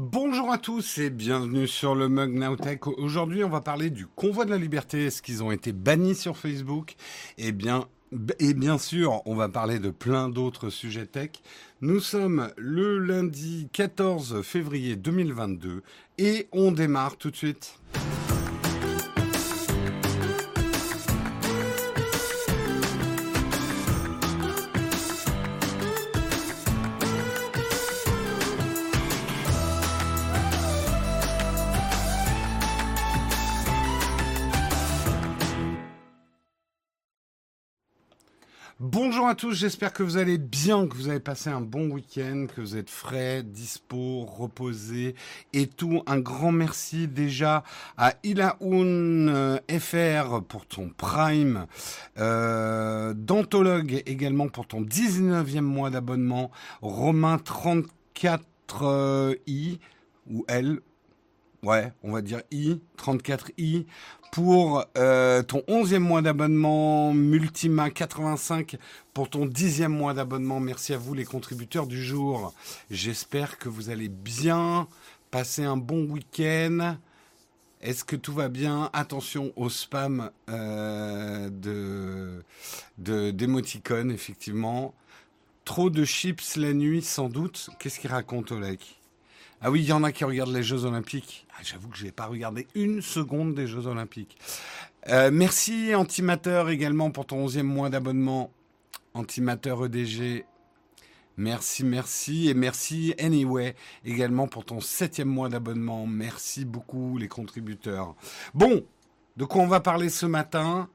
Bonjour à tous et bienvenue sur le Mug Nowtech. Aujourd'hui, on va parler du convoi de la liberté. Est-ce qu'ils ont été bannis sur Facebook Eh bien, et bien sûr, on va parler de plein d'autres sujets tech. Nous sommes le lundi 14 février 2022 et on démarre tout de suite. Bonjour à tous, j'espère que vous allez bien, que vous avez passé un bon week-end, que vous êtes frais, dispo, reposé et tout. Un grand merci déjà à Ilaoun euh, FR pour ton Prime, euh, également pour ton 19e mois d'abonnement, Romain 34i euh, ou L, ouais, on va dire I, 34i, pour euh, ton 11e mois d'abonnement, Multima 85 pour ton 10e mois d'abonnement. Merci à vous les contributeurs du jour. J'espère que vous allez bien passer un bon week-end. Est-ce que tout va bien? Attention au spam euh, de effectivement. Trop de chips la nuit, sans doute. Qu'est-ce qu'il raconte, Oleg? Ah oui, il y en a qui regardent les Jeux Olympiques. Ah, j'avoue que je n'ai pas regardé une seconde des Jeux Olympiques. Euh, merci Antimateur également pour ton 11e mois d'abonnement. Antimateur EDG. Merci, merci. Et merci Anyway également pour ton 7e mois d'abonnement. Merci beaucoup les contributeurs. Bon, de quoi on va parler ce matin?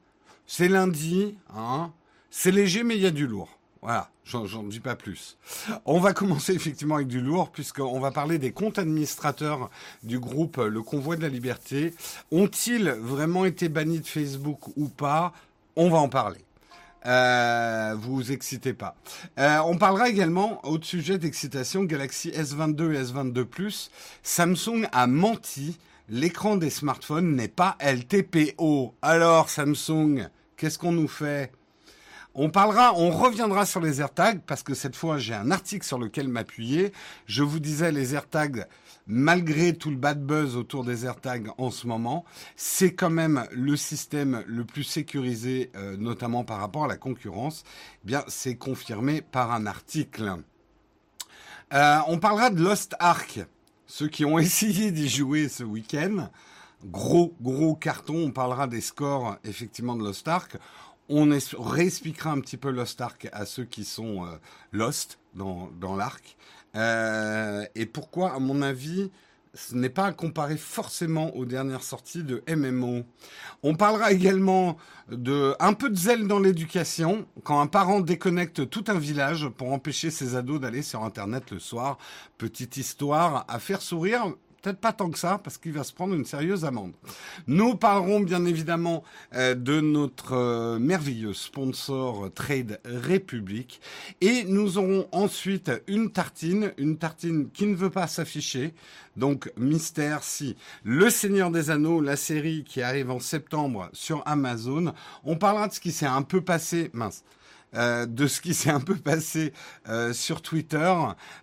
C'est lundi. Hein? C'est léger mais il y a du lourd. Voilà, j'en dis pas plus. On va commencer effectivement avec du lourd, puisqu'on va parler des comptes administrateurs du groupe Le Convoi de la Liberté. Ont-ils vraiment été bannis de Facebook ou pas? On va en parler. Euh, vous excitez pas. Euh, on parlera également, au sujet d'excitation, Galaxy S22 et S22 Plus. Samsung a menti. L'écran des smartphones n'est pas LTPO. Alors, Samsung, qu'est-ce qu'on nous fait? On parlera, on reviendra sur les AirTags parce que cette fois j'ai un article sur lequel m'appuyer. Je vous disais les AirTags, malgré tout le bad buzz autour des AirTags en ce moment, c'est quand même le système le plus sécurisé, euh, notamment par rapport à la concurrence. Eh bien, c'est confirmé par un article. Euh, on parlera de Lost Ark. Ceux qui ont essayé d'y jouer ce week-end, gros gros carton. On parlera des scores effectivement de Lost Ark on réexpliquera un petit peu Lost Ark à ceux qui sont euh, lost dans, dans l'arc. Euh, et pourquoi, à mon avis, ce n'est pas à comparer forcément aux dernières sorties de MMO. On parlera également de un peu de zèle dans l'éducation, quand un parent déconnecte tout un village pour empêcher ses ados d'aller sur Internet le soir. Petite histoire à faire sourire, Peut-être pas tant que ça, parce qu'il va se prendre une sérieuse amende. Nous parlerons bien évidemment euh, de notre euh, merveilleux sponsor Trade Republic. Et nous aurons ensuite une tartine, une tartine qui ne veut pas s'afficher. Donc, mystère, si. Le Seigneur des Anneaux, la série qui arrive en septembre sur Amazon. On parlera de ce qui s'est un peu passé, mince, euh, de ce qui s'est un peu passé euh, sur Twitter.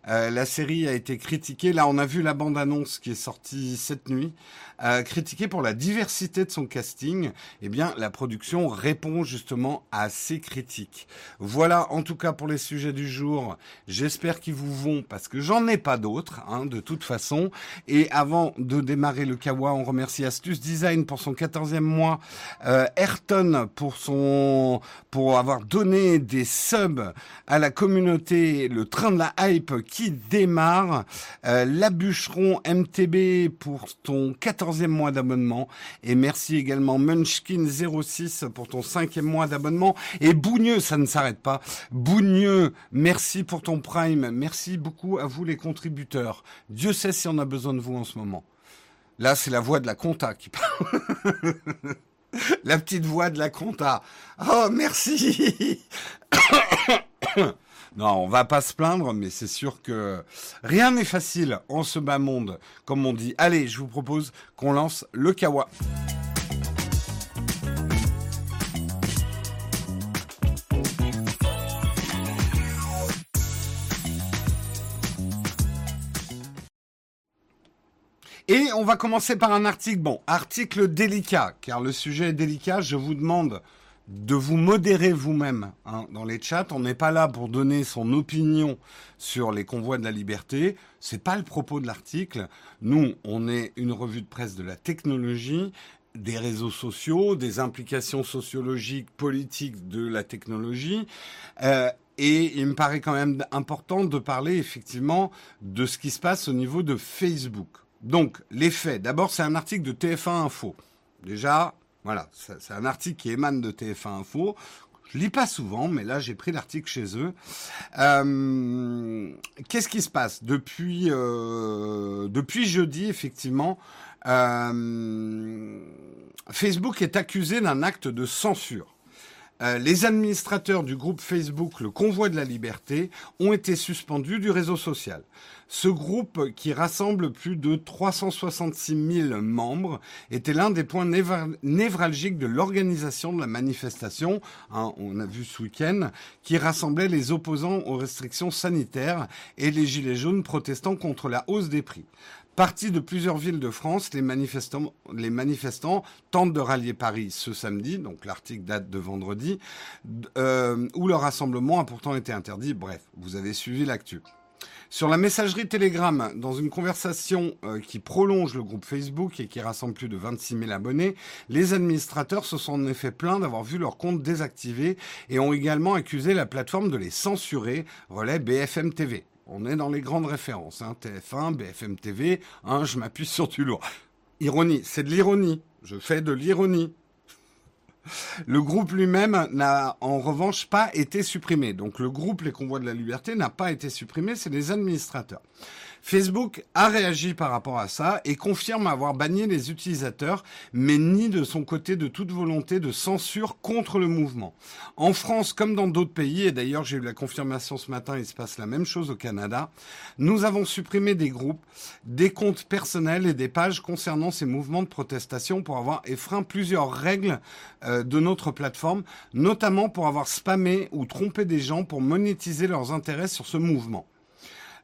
Euh, la série a été critiquée. Là, on a vu la bande-annonce qui est sortie cette nuit, critiquée pour la diversité de son casting. Eh bien, la production répond justement à ces critiques. Voilà, en tout cas pour les sujets du jour. J'espère qu'ils vous vont parce que j'en ai pas d'autres, hein, de toute façon. Et avant de démarrer le Kawa, on remercie Astuce Design pour son 14e mois, Ayrton pour son pour avoir donné des subs à la communauté, le train de la hype qui démarre, euh, la bûcheron MTB pour ton 14e mois d'abonnement, et merci également Munchkin06 pour ton 5e mois d'abonnement, et Bougneux, ça ne s'arrête pas, Bougneux, merci pour ton prime, merci beaucoup à vous les contributeurs, Dieu sait si on a besoin de vous en ce moment. Là, c'est la voix de la compta qui parle. la petite voix de la compta. Oh, merci. non, on va pas se plaindre, mais c'est sûr que rien n'est facile en ce bas monde, comme on dit. Allez, je vous propose qu'on lance le kawa. Et on va commencer par un article. Bon, article délicat, car le sujet est délicat. Je vous demande de vous modérer vous-même hein, dans les chats. On n'est pas là pour donner son opinion sur les convois de la liberté. C'est pas le propos de l'article. Nous, on est une revue de presse de la technologie, des réseaux sociaux, des implications sociologiques, politiques de la technologie. Euh, et il me paraît quand même important de parler effectivement de ce qui se passe au niveau de Facebook. Donc, les faits. D'abord, c'est un article de TF1 Info. Déjà, voilà, c'est un article qui émane de TF1 Info. Je lis pas souvent, mais là j'ai pris l'article chez eux. Euh, Qu'est-ce qui se passe depuis euh, jeudi effectivement euh, Facebook est accusé d'un acte de censure. Euh, les administrateurs du groupe Facebook Le Convoi de la Liberté ont été suspendus du réseau social. Ce groupe, qui rassemble plus de 366 000 membres, était l'un des points névralgiques de l'organisation de la manifestation, hein, on a vu ce week-end, qui rassemblait les opposants aux restrictions sanitaires et les gilets jaunes protestant contre la hausse des prix. Partis de plusieurs villes de France, les manifestants, tentent de rallier Paris ce samedi, donc l'article date de vendredi, euh, où le rassemblement a pourtant été interdit. Bref, vous avez suivi l'actu. Sur la messagerie Telegram, dans une conversation euh, qui prolonge le groupe Facebook et qui rassemble plus de 26 000 abonnés, les administrateurs se sont en effet plaints d'avoir vu leur compte désactivé et ont également accusé la plateforme de les censurer, relais BFM TV. On est dans les grandes références, hein, TF1, BFM TV, hein, je m'appuie sur du. Ironie, c'est de l'ironie. Je fais de l'ironie. Le groupe lui-même n'a en revanche pas été supprimé. Donc le groupe Les Convois de la Liberté n'a pas été supprimé, c'est les administrateurs. Facebook a réagi par rapport à ça et confirme avoir banni les utilisateurs, mais nie de son côté de toute volonté de censure contre le mouvement. En France, comme dans d'autres pays, et d'ailleurs j'ai eu la confirmation ce matin, il se passe la même chose au Canada, nous avons supprimé des groupes, des comptes personnels et des pages concernant ces mouvements de protestation pour avoir effreint plusieurs règles euh, de notre plateforme, notamment pour avoir spammé ou trompé des gens pour monétiser leurs intérêts sur ce mouvement.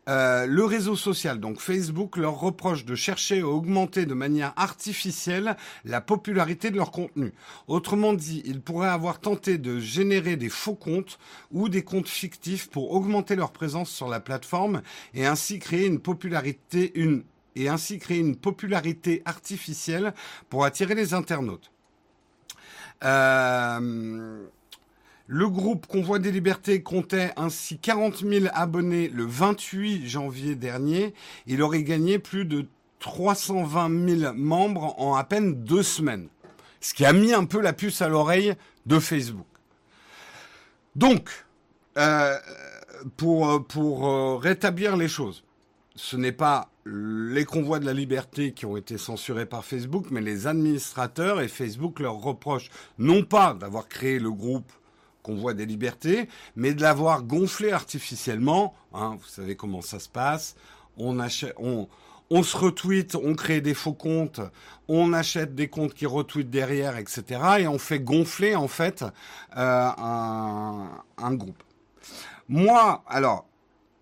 Euh, le réseau social, donc Facebook, leur reproche de chercher à augmenter de manière artificielle la popularité de leur contenu. Autrement dit, ils pourraient avoir tenté de générer des faux comptes ou des comptes fictifs pour augmenter leur présence sur la plateforme et ainsi créer une popularité, une, et ainsi créer une popularité artificielle pour attirer les internautes. Euh, le groupe Convoi des Libertés comptait ainsi 40 000 abonnés le 28 janvier dernier. Il aurait gagné plus de 320 000 membres en à peine deux semaines. Ce qui a mis un peu la puce à l'oreille de Facebook. Donc, euh, pour, pour euh, rétablir les choses, ce n'est pas les convois de la liberté qui ont été censurés par Facebook, mais les administrateurs et Facebook leur reprochent non pas d'avoir créé le groupe voit des libertés, mais de l'avoir gonflé artificiellement. Hein, vous savez comment ça se passe. On achète, on, se retweet, on crée des faux comptes, on achète des comptes qui retweetent derrière, etc. Et on fait gonfler en fait euh, un groupe. Moi, alors,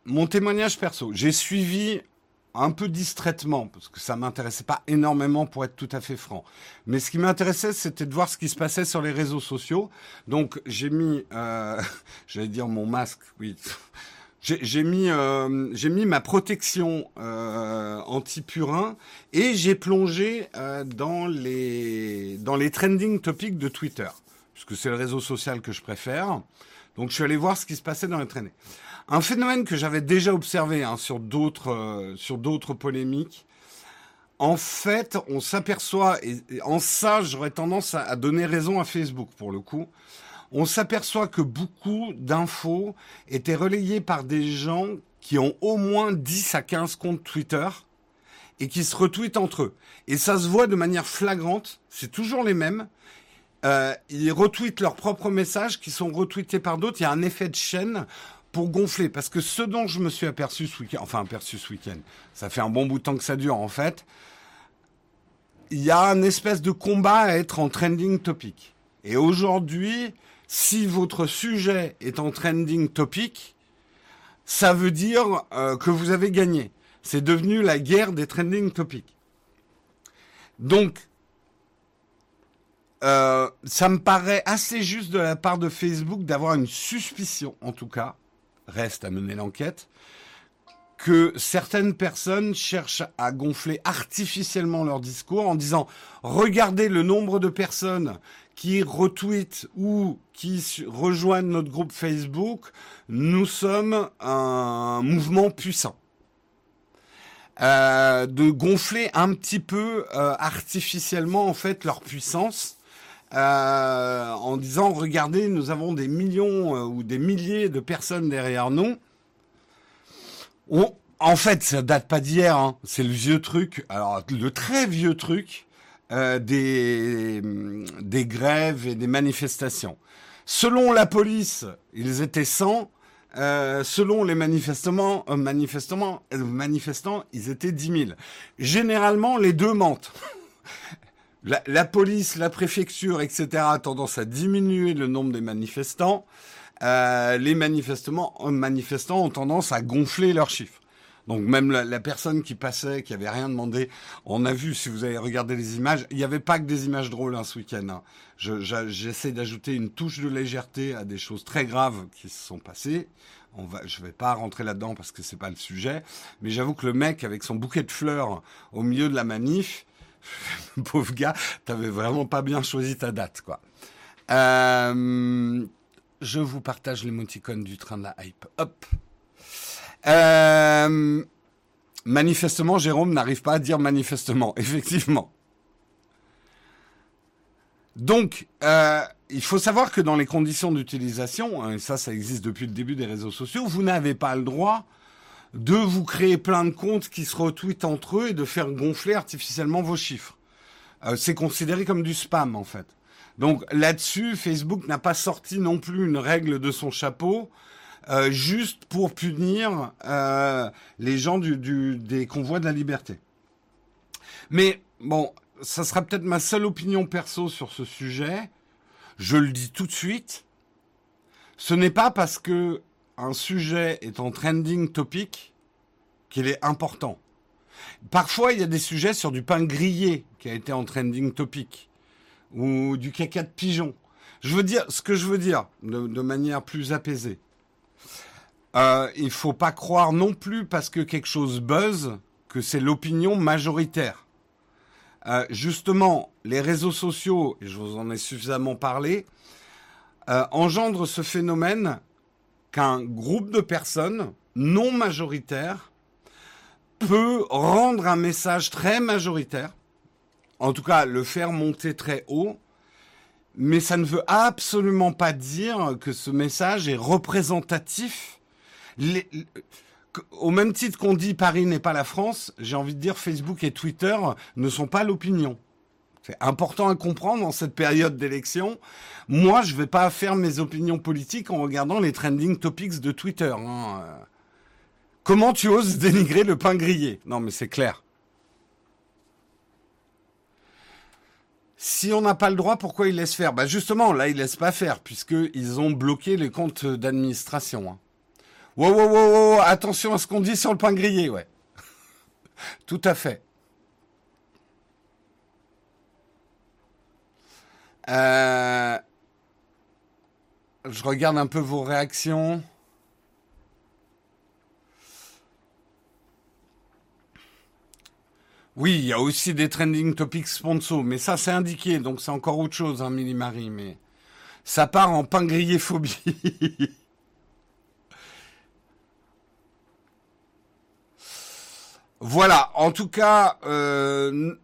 mon témoignage perso, j'ai suivi un peu distraitement, parce que ça m'intéressait pas énormément pour être tout à fait franc. Mais ce qui m'intéressait, c'était de voir ce qui se passait sur les réseaux sociaux. Donc j'ai mis, euh, j'allais dire mon masque, oui. J'ai mis, euh, mis ma protection euh, anti-purin et j'ai plongé dans les dans les trending topics de Twitter, puisque c'est le réseau social que je préfère. Donc je suis allé voir ce qui se passait dans les traînées. Un phénomène que j'avais déjà observé hein, sur d'autres euh, sur d'autres polémiques. En fait, on s'aperçoit, et, en ça, j'aurais tendance à, à, donner raison à Facebook pour le coup. On s'aperçoit que beaucoup d'infos étaient relayées par des gens qui ont au moins 10 à 15 comptes Twitter et qui se retweetent entre eux. Et ça se voit de manière flagrante, c'est toujours les mêmes. Euh, ils retweetent leurs propres messages qui sont retweetés par d'autres. Il y a un effet de chaîne pour gonfler. Parce que ce dont je me suis aperçu ce week-end, enfin aperçu ce week-end, ça fait un bon bout de temps que ça dure en fait, il y a un espèce de combat à être en trending topic. Et aujourd'hui, si votre sujet est en trending topic, ça veut dire euh, que vous avez gagné. C'est devenu la guerre des trending topics. Donc, euh, ça me paraît assez juste de la part de Facebook d'avoir une suspicion, en tout cas, reste à mener l'enquête, que certaines personnes cherchent à gonfler artificiellement leur discours en disant regardez le nombre de personnes qui retweetent ou qui rejoignent notre groupe Facebook, nous sommes un mouvement puissant. Euh, de gonfler un petit peu euh, artificiellement en fait leur puissance euh, en disant regardez nous avons des millions ou des milliers de personnes derrière nous en fait, ça date pas d'hier. Hein. C'est le vieux truc. Alors, le très vieux truc euh, des des grèves et des manifestations. Selon la police, ils étaient 100. Euh, selon les manifestements, euh, manifestement, euh, manifestants, ils étaient 10 000. Généralement, les deux mentent. la, la, police, la préfecture, etc. a tendance à diminuer le nombre des manifestants euh, les manifestements, manifestants ont tendance à gonfler leurs chiffres. Donc même la, la, personne qui passait, qui avait rien demandé, on a vu, si vous avez regardé les images, il n'y avait pas que des images drôles hein, ce week-end. Hein. J'essaie d'ajouter une touche de légèreté à des choses très graves qui se sont passées. On va, je vais pas rentrer là-dedans parce que c'est pas le sujet, mais j'avoue que le mec avec son bouquet de fleurs au milieu de la manif, pauvre gars, t'avais vraiment pas bien choisi ta date, quoi. Euh, je vous partage l'émoticône du train de la hype. Hop. Euh, manifestement, Jérôme n'arrive pas à dire manifestement, effectivement. Donc, euh, il faut savoir que dans les conditions d'utilisation, hein, ça, ça existe depuis le début des réseaux sociaux, vous n'avez pas le droit de vous créer plein de comptes qui se retweetent entre eux et de faire gonfler artificiellement vos chiffres. Euh, c'est considéré comme du spam, en fait. Donc là-dessus, Facebook n'a pas sorti non plus une règle de son chapeau. Euh, juste pour punir euh, les gens des convois de la liberté. Mais bon, ça sera peut-être ma seule opinion perso sur ce sujet. Je le dis tout de suite. Ce n'est pas parce que un sujet est en trending topic qu'il est important. Parfois, il y a des sujets sur du pain grillé qui a été en trending topic ou du caca de pigeon. Je veux dire, ce que je veux dire, de, manière plus apaisée, euh, il faut pas croire non plus parce que quelque chose buzz que c'est l'opinion majoritaire. Euh, justement, les réseaux sociaux, et je vous en ai suffisamment parlé, euh, engendrent ce phénomène qu'un groupe de personnes non majoritaires peut rendre un message très majoritaire en tout cas le faire monter très haut, mais ça ne veut absolument pas dire que ce message est représentatif. Au même titre qu'on dit Paris n'est pas la France, j'ai envie de dire Facebook et Twitter ne sont pas l'opinion. C'est important à comprendre en cette période d'élection. Moi, je ne vais pas faire mes opinions politiques en regardant les trending topics de Twitter. Hein. Comment tu oses dénigrer le pain grillé? Non, mais c'est clair. Si on n'a pas le droit, pourquoi ils laissent faire? Bah justement, là, ils laissent pas faire, puisqu'ils ont bloqué les comptes d'administration. Hein. Wow, wow, wow, wow, attention à ce qu'on dit sur le pain grillé, ouais. Tout à fait. Euh... Je regarde un peu vos réactions. Oui, il y a aussi des trending topics sponsors, mais ça c'est indiqué, donc c'est encore autre chose, hein, Milly Marie, mais ça part en pain grillé phobie. voilà, en tout cas, euh,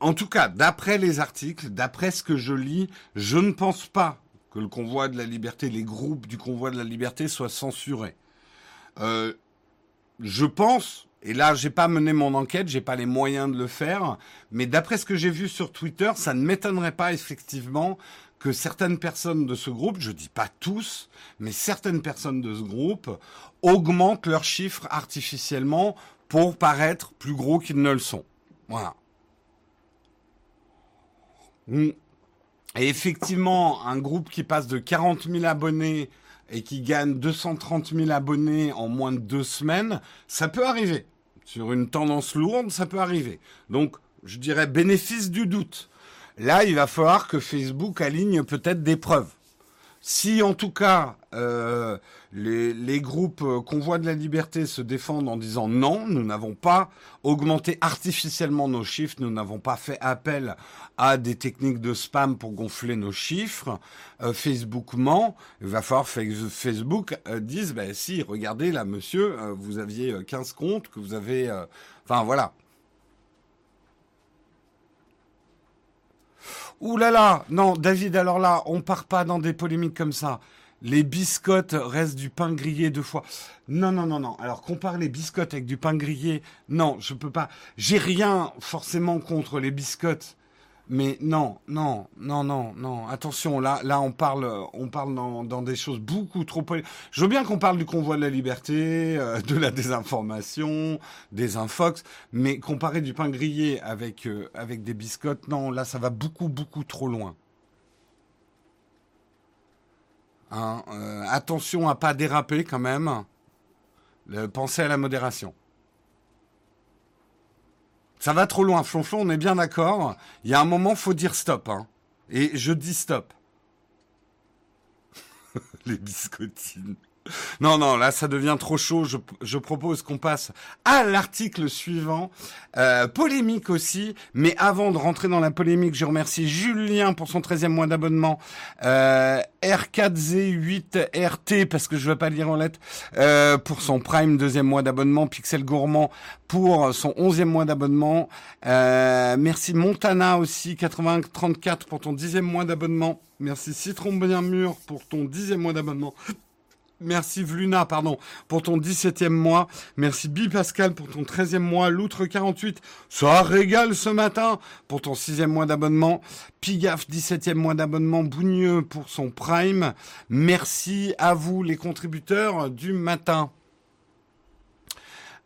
en tout cas, d'après les articles, d'après ce que je lis, je ne pense pas que le convoi de la liberté, les groupes du convoi de la liberté soient censurés. Euh, je pense et là, j'ai pas mené mon enquête, j'ai pas les moyens de le faire, mais d'après ce que j'ai vu sur Twitter, ça ne m'étonnerait pas effectivement que certaines personnes de ce groupe, je dis pas tous, mais certaines personnes de ce groupe augmentent leurs chiffres artificiellement pour paraître plus gros qu'ils ne le sont. Voilà. Et effectivement, un groupe qui passe de 40 000 abonnés et qui gagne 230 000 abonnés en moins de deux semaines, ça peut arriver. Sur une tendance lourde, ça peut arriver. Donc, je dirais, bénéfice du doute. Là, il va falloir que Facebook aligne peut-être des preuves. Si en tout cas euh, les, les, groupes euh, Convoi de la Liberté se défendent en disant non, nous n'avons pas augmenté artificiellement nos chiffres, nous n'avons pas fait appel à des techniques de spam pour gonfler nos chiffres, euh, Facebook ment, il va falloir que Facebook euh, dise, ben si, regardez là monsieur, euh, vous aviez 15 comptes, que vous avez... Enfin voilà, Ouh là là, non, David, alors là, on part pas dans des polémiques comme ça. Les biscottes restent du pain grillé deux fois. Non, non, non, non. Alors, compare les biscottes avec du pain grillé. Non, je peux pas. J'ai rien forcément contre les biscottes. Mais non, non, non, non, non. Attention, là, on parle, on parle dans, des choses beaucoup trop. Je veux bien qu'on parle du convoi de la liberté, euh, de la désinformation, des infox, mais comparer du pain grillé avec euh, des biscottes, non, là, ça va beaucoup, beaucoup trop loin. Hein, euh, attention à pas déraper quand même. pensez à la modération. Ça va trop loin, Flonflon, on est bien d'accord. Il y a un moment, faut dire stop. Hein. Et je dis stop. Les biscottines. Non, non, là, ça devient trop chaud. Je, propose qu'on passe à l'article suivant. Euh, polémique aussi, mais avant de rentrer dans la polémique, je remercie Julien pour son 13e mois d'abonnement. Euh, R4Z8RT, parce que je ne veux pas lire en lettres, euh, pour son Prime deuxième mois d'abonnement. Pixel Gourmand pour son 11e mois d'abonnement. Merci Montana aussi, 8034 pour ton dixième mois d'abonnement. Merci Citron Bien Mûr pour ton dixième mois d'abonnement. Merci Vluna, pardon, pour ton 17e mois. Merci Bi Pascal pour ton 13e mois. Loutre 48, ça régale ce matin pour ton 6e mois d'abonnement. Pigaf, 17e mois d'abonnement. Bougneux pour son Prime. Merci à vous les contributeurs du matin.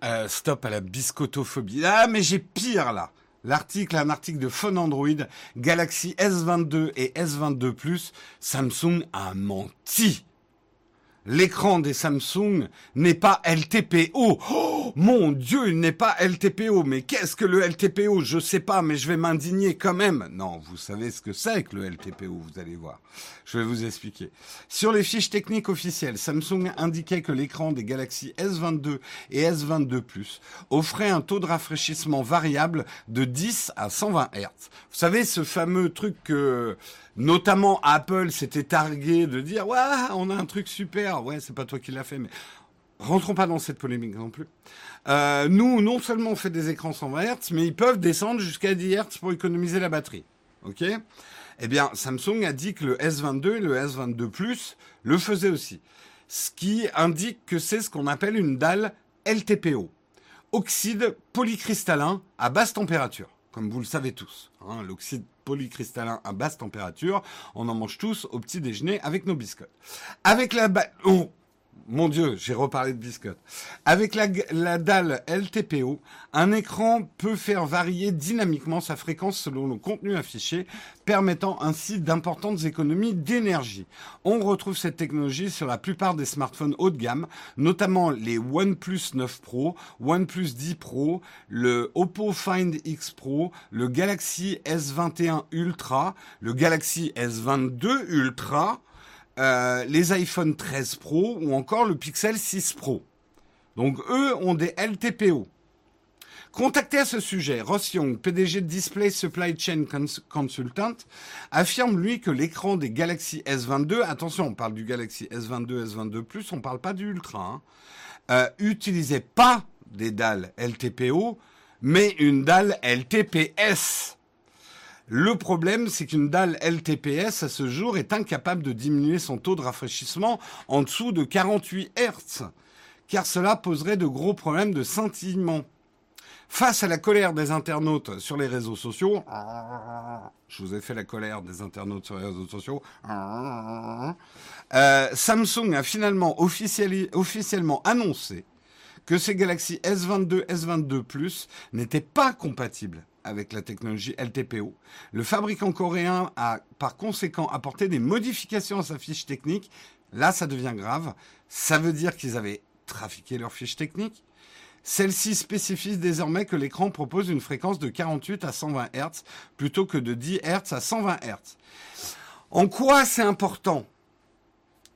Euh, stop à la biscotophobie. Ah, mais j'ai pire là. L'article, un article de Phone Android, Galaxy S22 et S22 Plus, Samsung a menti l'écran des Samsung n'est pas LTPO. Oh, mon Dieu, il n'est pas LTPO. Mais qu'est-ce que le LTPO Je sais pas, mais je vais m'indigner quand même. Non, vous savez ce que c'est que le LTPO, vous allez voir. Je vais vous expliquer. Sur les fiches techniques officielles, Samsung indiquait que l'écran des Galaxy S22 et S22 Plus offrait un taux de rafraîchissement variable de 10 à 120 Hz. Vous savez, ce fameux truc que notamment Apple s'était targué de dire ouais on a un truc super. Ouais c'est pas toi qui l'as fait mais rentrons pas dans cette polémique non plus. Euh, nous non seulement on fait des écrans 120 Hz mais ils peuvent descendre jusqu'à 10 Hz pour économiser la batterie. Ok? Eh bien Samsung a dit que le S22 et le S22 Plus le faisaient aussi. Ce qui indique que c'est ce qu'on appelle une dalle LTPO oxyde polycristallin à basse température comme vous le savez tous hein, l'oxyde polycristallin à basse température. On en mange tous au petit déjeuner avec nos biscottes. Avec la oh, mon Dieu, j'ai reparlé de biscottes. Avec la, la, dalle LTPO, un écran peut faire varier dynamiquement sa fréquence selon le contenu affiché, permettant ainsi d'importantes économies d'énergie. On retrouve cette technologie sur la plupart des smartphones haut de gamme, notamment les OnePlus 9 Pro, OnePlus 10 Pro, le Oppo Find X Pro, le Galaxy S21 Ultra, le Galaxy S22 Ultra, euh, les iPhone 13 Pro ou encore le Pixel 6 Pro. Donc eux ont des LTPO. Contacté à ce sujet, Ross Young, PDG de Display Supply Chain Consultant, affirme lui que l'écran des Galaxy S22, attention, on parle du Galaxy S22, S22 Plus, on parle pas du Ultra, hein, euh, utilisait pas des dalles LTPO, mais une dalle LTPS. Le problème, c'est qu'une dalle LTPS à ce jour est incapable de diminuer son taux de rafraîchissement en dessous de 48 Hz, car cela poserait de gros problèmes de scintillement. Face à la colère des internautes sur les réseaux sociaux, je vous ai fait la colère des internautes sur les réseaux sociaux, euh, Samsung a finalement officiellement annoncé que ces Galaxy S22, S22 Plus n'étaient pas compatibles avec la technologie LTPO. Le fabricant coréen a par conséquent apporté des modifications à sa fiche technique. Là, ça devient grave. Ça veut dire qu'ils avaient trafiqué leur fiche technique. Celle-ci spécifie désormais que l'écran propose une fréquence de 48 à 120 Hz plutôt que de 10 Hz à 120 Hz. En quoi c'est important?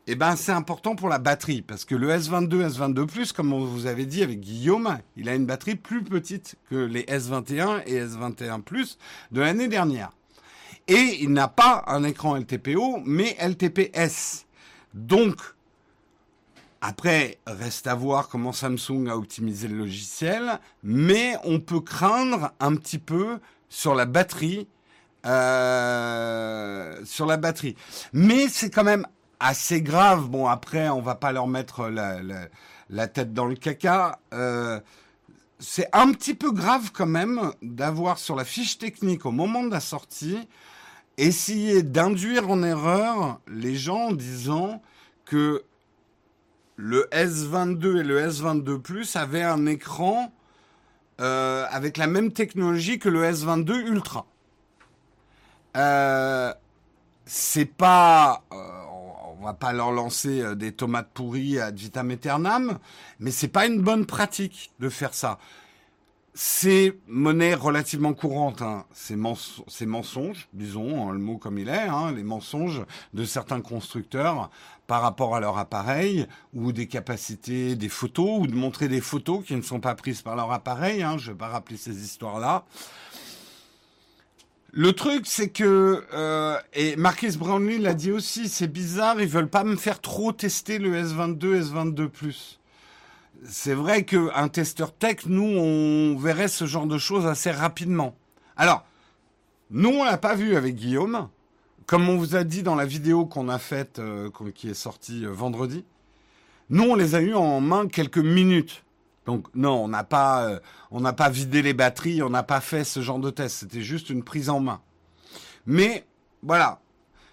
Eh ben, c'est important pour la batterie, parce que le S22, S22+, comme on vous avait dit avec Guillaume, il a une batterie plus petite que les S21 et S21+, de l'année dernière. Et il n'a pas un écran LTPO, mais LTPS. Donc, après, reste à voir comment Samsung a optimisé le logiciel, mais on peut craindre un petit peu sur la batterie, euh, sur la batterie. Mais c'est quand même assez grave. Bon, après, on va pas leur mettre la, tête dans le caca. Euh, c'est un petit peu grave quand même d'avoir sur la fiche technique au moment de la sortie essayer d'induire en erreur les gens en disant que le S22 et le S22 Plus avaient un écran euh, avec la même technologie que le S22 Ultra. Euh, c'est pas, on va pas leur lancer euh, des tomates pourries ad vitam aeternam, mais c'est pas une bonne pratique de faire ça. C'est monnaie relativement courante, hein. c'est mensonges, disons hein, le mot comme il est, hein, les mensonges de certains constructeurs par rapport à leur appareil ou des capacités, des photos ou de montrer des photos qui ne sont pas prises par leur appareil. Hein, je vais pas rappeler ces histoires-là. Le truc, c'est que euh, et Marcus Brownlee l'a dit aussi, c'est bizarre, ils veulent pas me faire trop tester le S22, S22 c'est vrai qu'un testeur tech, nous, on verrait ce genre de choses assez rapidement. Alors, nous, on l'a pas vu avec Guillaume. Comme on vous a dit dans la vidéo qu'on a faite, euh, qui est sortie euh, vendredi, nous, on les a eu en main quelques minutes. Donc, non, on n'a pas, euh, on n'a pas vidé les batteries, on n'a pas fait ce genre de test. C'était juste une prise en main. Mais, voilà,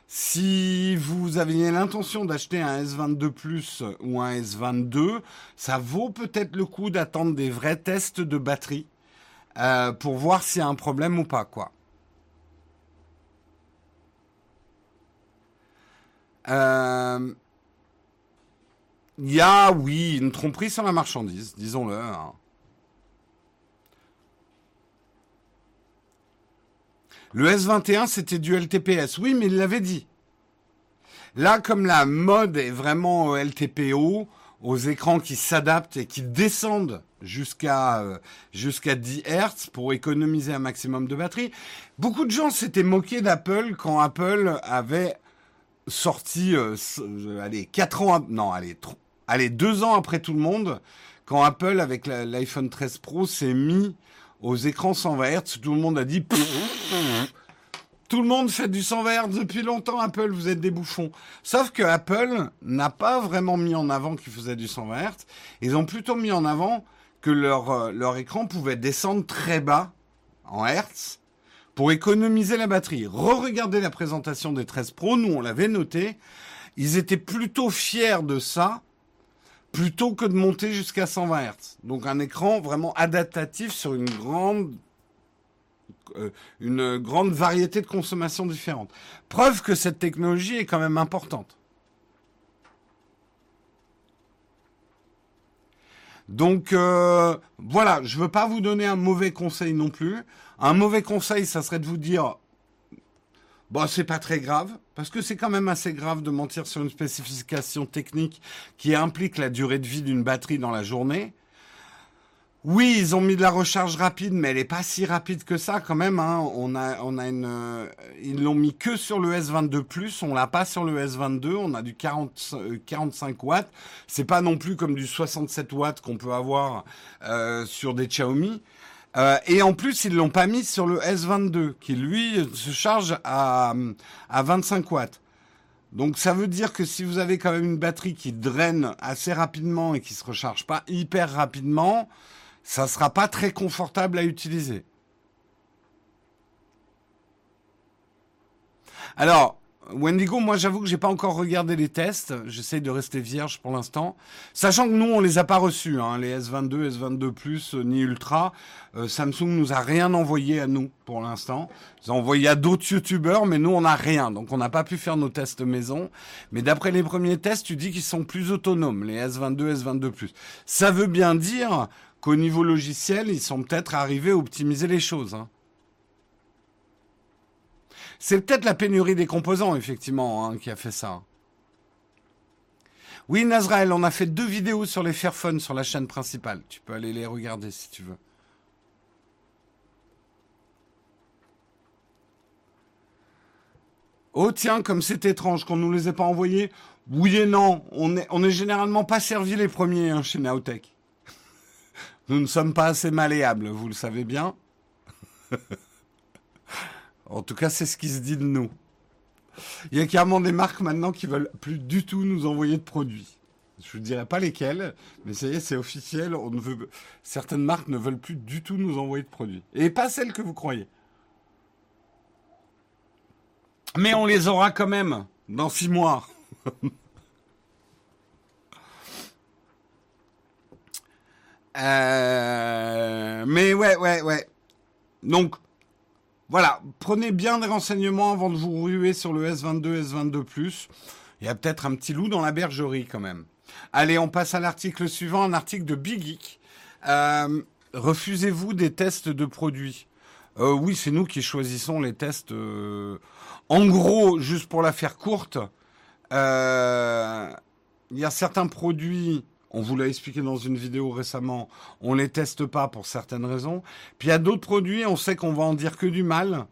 si vous aviez l'intention d'acheter un S22 Plus ou un S22, ça vaut peut-être le coup d'attendre des vrais tests de batterie euh, pour voir s'il y a un problème ou pas, quoi. Euh, il y a, oui, une tromperie sur la marchandise, disons-le. Hein. Le S21, c'était du LTPS. Oui, mais il l'avait dit. Là, comme la mode est vraiment LTPO, aux écrans qui s'adaptent et qui descendent jusqu'à euh, jusqu'à 10 Hz pour économiser un maximum de batterie. Beaucoup de gens s'étaient moqués d'Apple quand Apple avait sorti euh, allez 4 ans non allez allez 2 ans après tout le monde quand Apple avec l'iPhone 13 Pro s'est mis aux écrans 120 Hz, tout le monde a dit tout le monde fait du 120 Hz depuis longtemps, Apple, vous êtes des bouffons. Sauf que Apple n'a pas vraiment mis en avant qu'ils faisaient du 120 Hz. Ils ont plutôt mis en avant que leur, euh, leur écran pouvait descendre très bas en Hertz pour économiser la batterie. Re-regardez la présentation des 13 Pro, nous on l'avait noté. Ils étaient plutôt fiers de ça plutôt que de monter jusqu'à 120 Hz. Donc un écran vraiment adaptatif sur une grande euh, une grande variété de consommations différentes. Preuve que cette technologie est quand même importante. Donc euh, voilà, je ne veux pas vous donner un mauvais conseil non plus. Un mauvais conseil, ça serait de vous dire Bon, c'est pas très grave, parce que c'est quand même assez grave de mentir sur une spécification technique qui implique la durée de vie d'une batterie dans la journée. Oui, ils ont mis de la recharge rapide, mais elle est pas si rapide que ça quand même. Hein. On a, euh, ils l'ont mis que sur le S22+, on l'a pas sur le S22. On a du 40, 45 euh, watts. C'est pas non plus comme du 67 watts qu'on peut avoir euh, sur des Xiaomi. Euh, et en plus, ils l'ont pas mis sur le S22, qui lui se charge à, à 25 watts. Donc ça veut dire que si vous avez quand même une batterie qui draine assez rapidement et qui se recharge pas hyper rapidement, ça sera pas très confortable à utiliser. Alors, Wendigo, moi j'avoue que j'ai pas encore regardé les tests. J'essaye de rester vierge pour l'instant. Sachant que nous, on les a pas reçus, hein, les S22, S22 Plus, euh, ni Ultra. Euh, Samsung nous a rien envoyé à nous pour l'instant. Ils ont envoyé à d'autres youtubeurs, mais nous, on n'a rien. Donc on n'a pas pu faire nos tests maison. Mais d'après les premiers tests, tu dis qu'ils sont plus autonomes, les S22, S22 Plus. Ça veut bien dire qu'au niveau logiciel, ils sont peut-être arrivés à optimiser les choses. Hein. C'est peut-être la pénurie des composants, effectivement, hein, qui a fait ça. Oui, Nazrael, on a fait deux vidéos sur les Fairphone sur la chaîne principale. Tu peux aller les regarder si tu veux. Oh tiens, comme c'est étrange qu'on nous les ait pas envoyés. Oui et non, on n'est généralement pas servi les premiers hein, chez Naotech. Nous ne sommes pas assez malléables, vous le savez bien. en tout cas, c'est ce qui se dit de nous. Il y a carrément des marques maintenant qui veulent plus du tout nous envoyer de produits. Je ne dirai pas lesquelles, mais ça y est, c'est officiel. Certaines marques ne veulent plus du tout nous envoyer de produits. Et pas celles que vous croyez. Mais on les aura quand même dans six mois. Euh, mais ouais, ouais, ouais. Donc, voilà, prenez bien des renseignements avant de vous ruer sur le S22, S22+. Il y a peut-être un petit loup dans la bergerie quand même. Allez, on passe à l'article suivant, un article de Big Geek. Euh, refusez-vous des tests de produits? Euh, Oui, c'est nous qui choisissons les tests. Euh, en gros, juste pour la faire courte, il y a certains produits on vous l'a expliqué dans une vidéo récemment, on les teste pas pour certaines raisons. Puis il y a d'autres produits, on sait qu'on va en dire que du mal.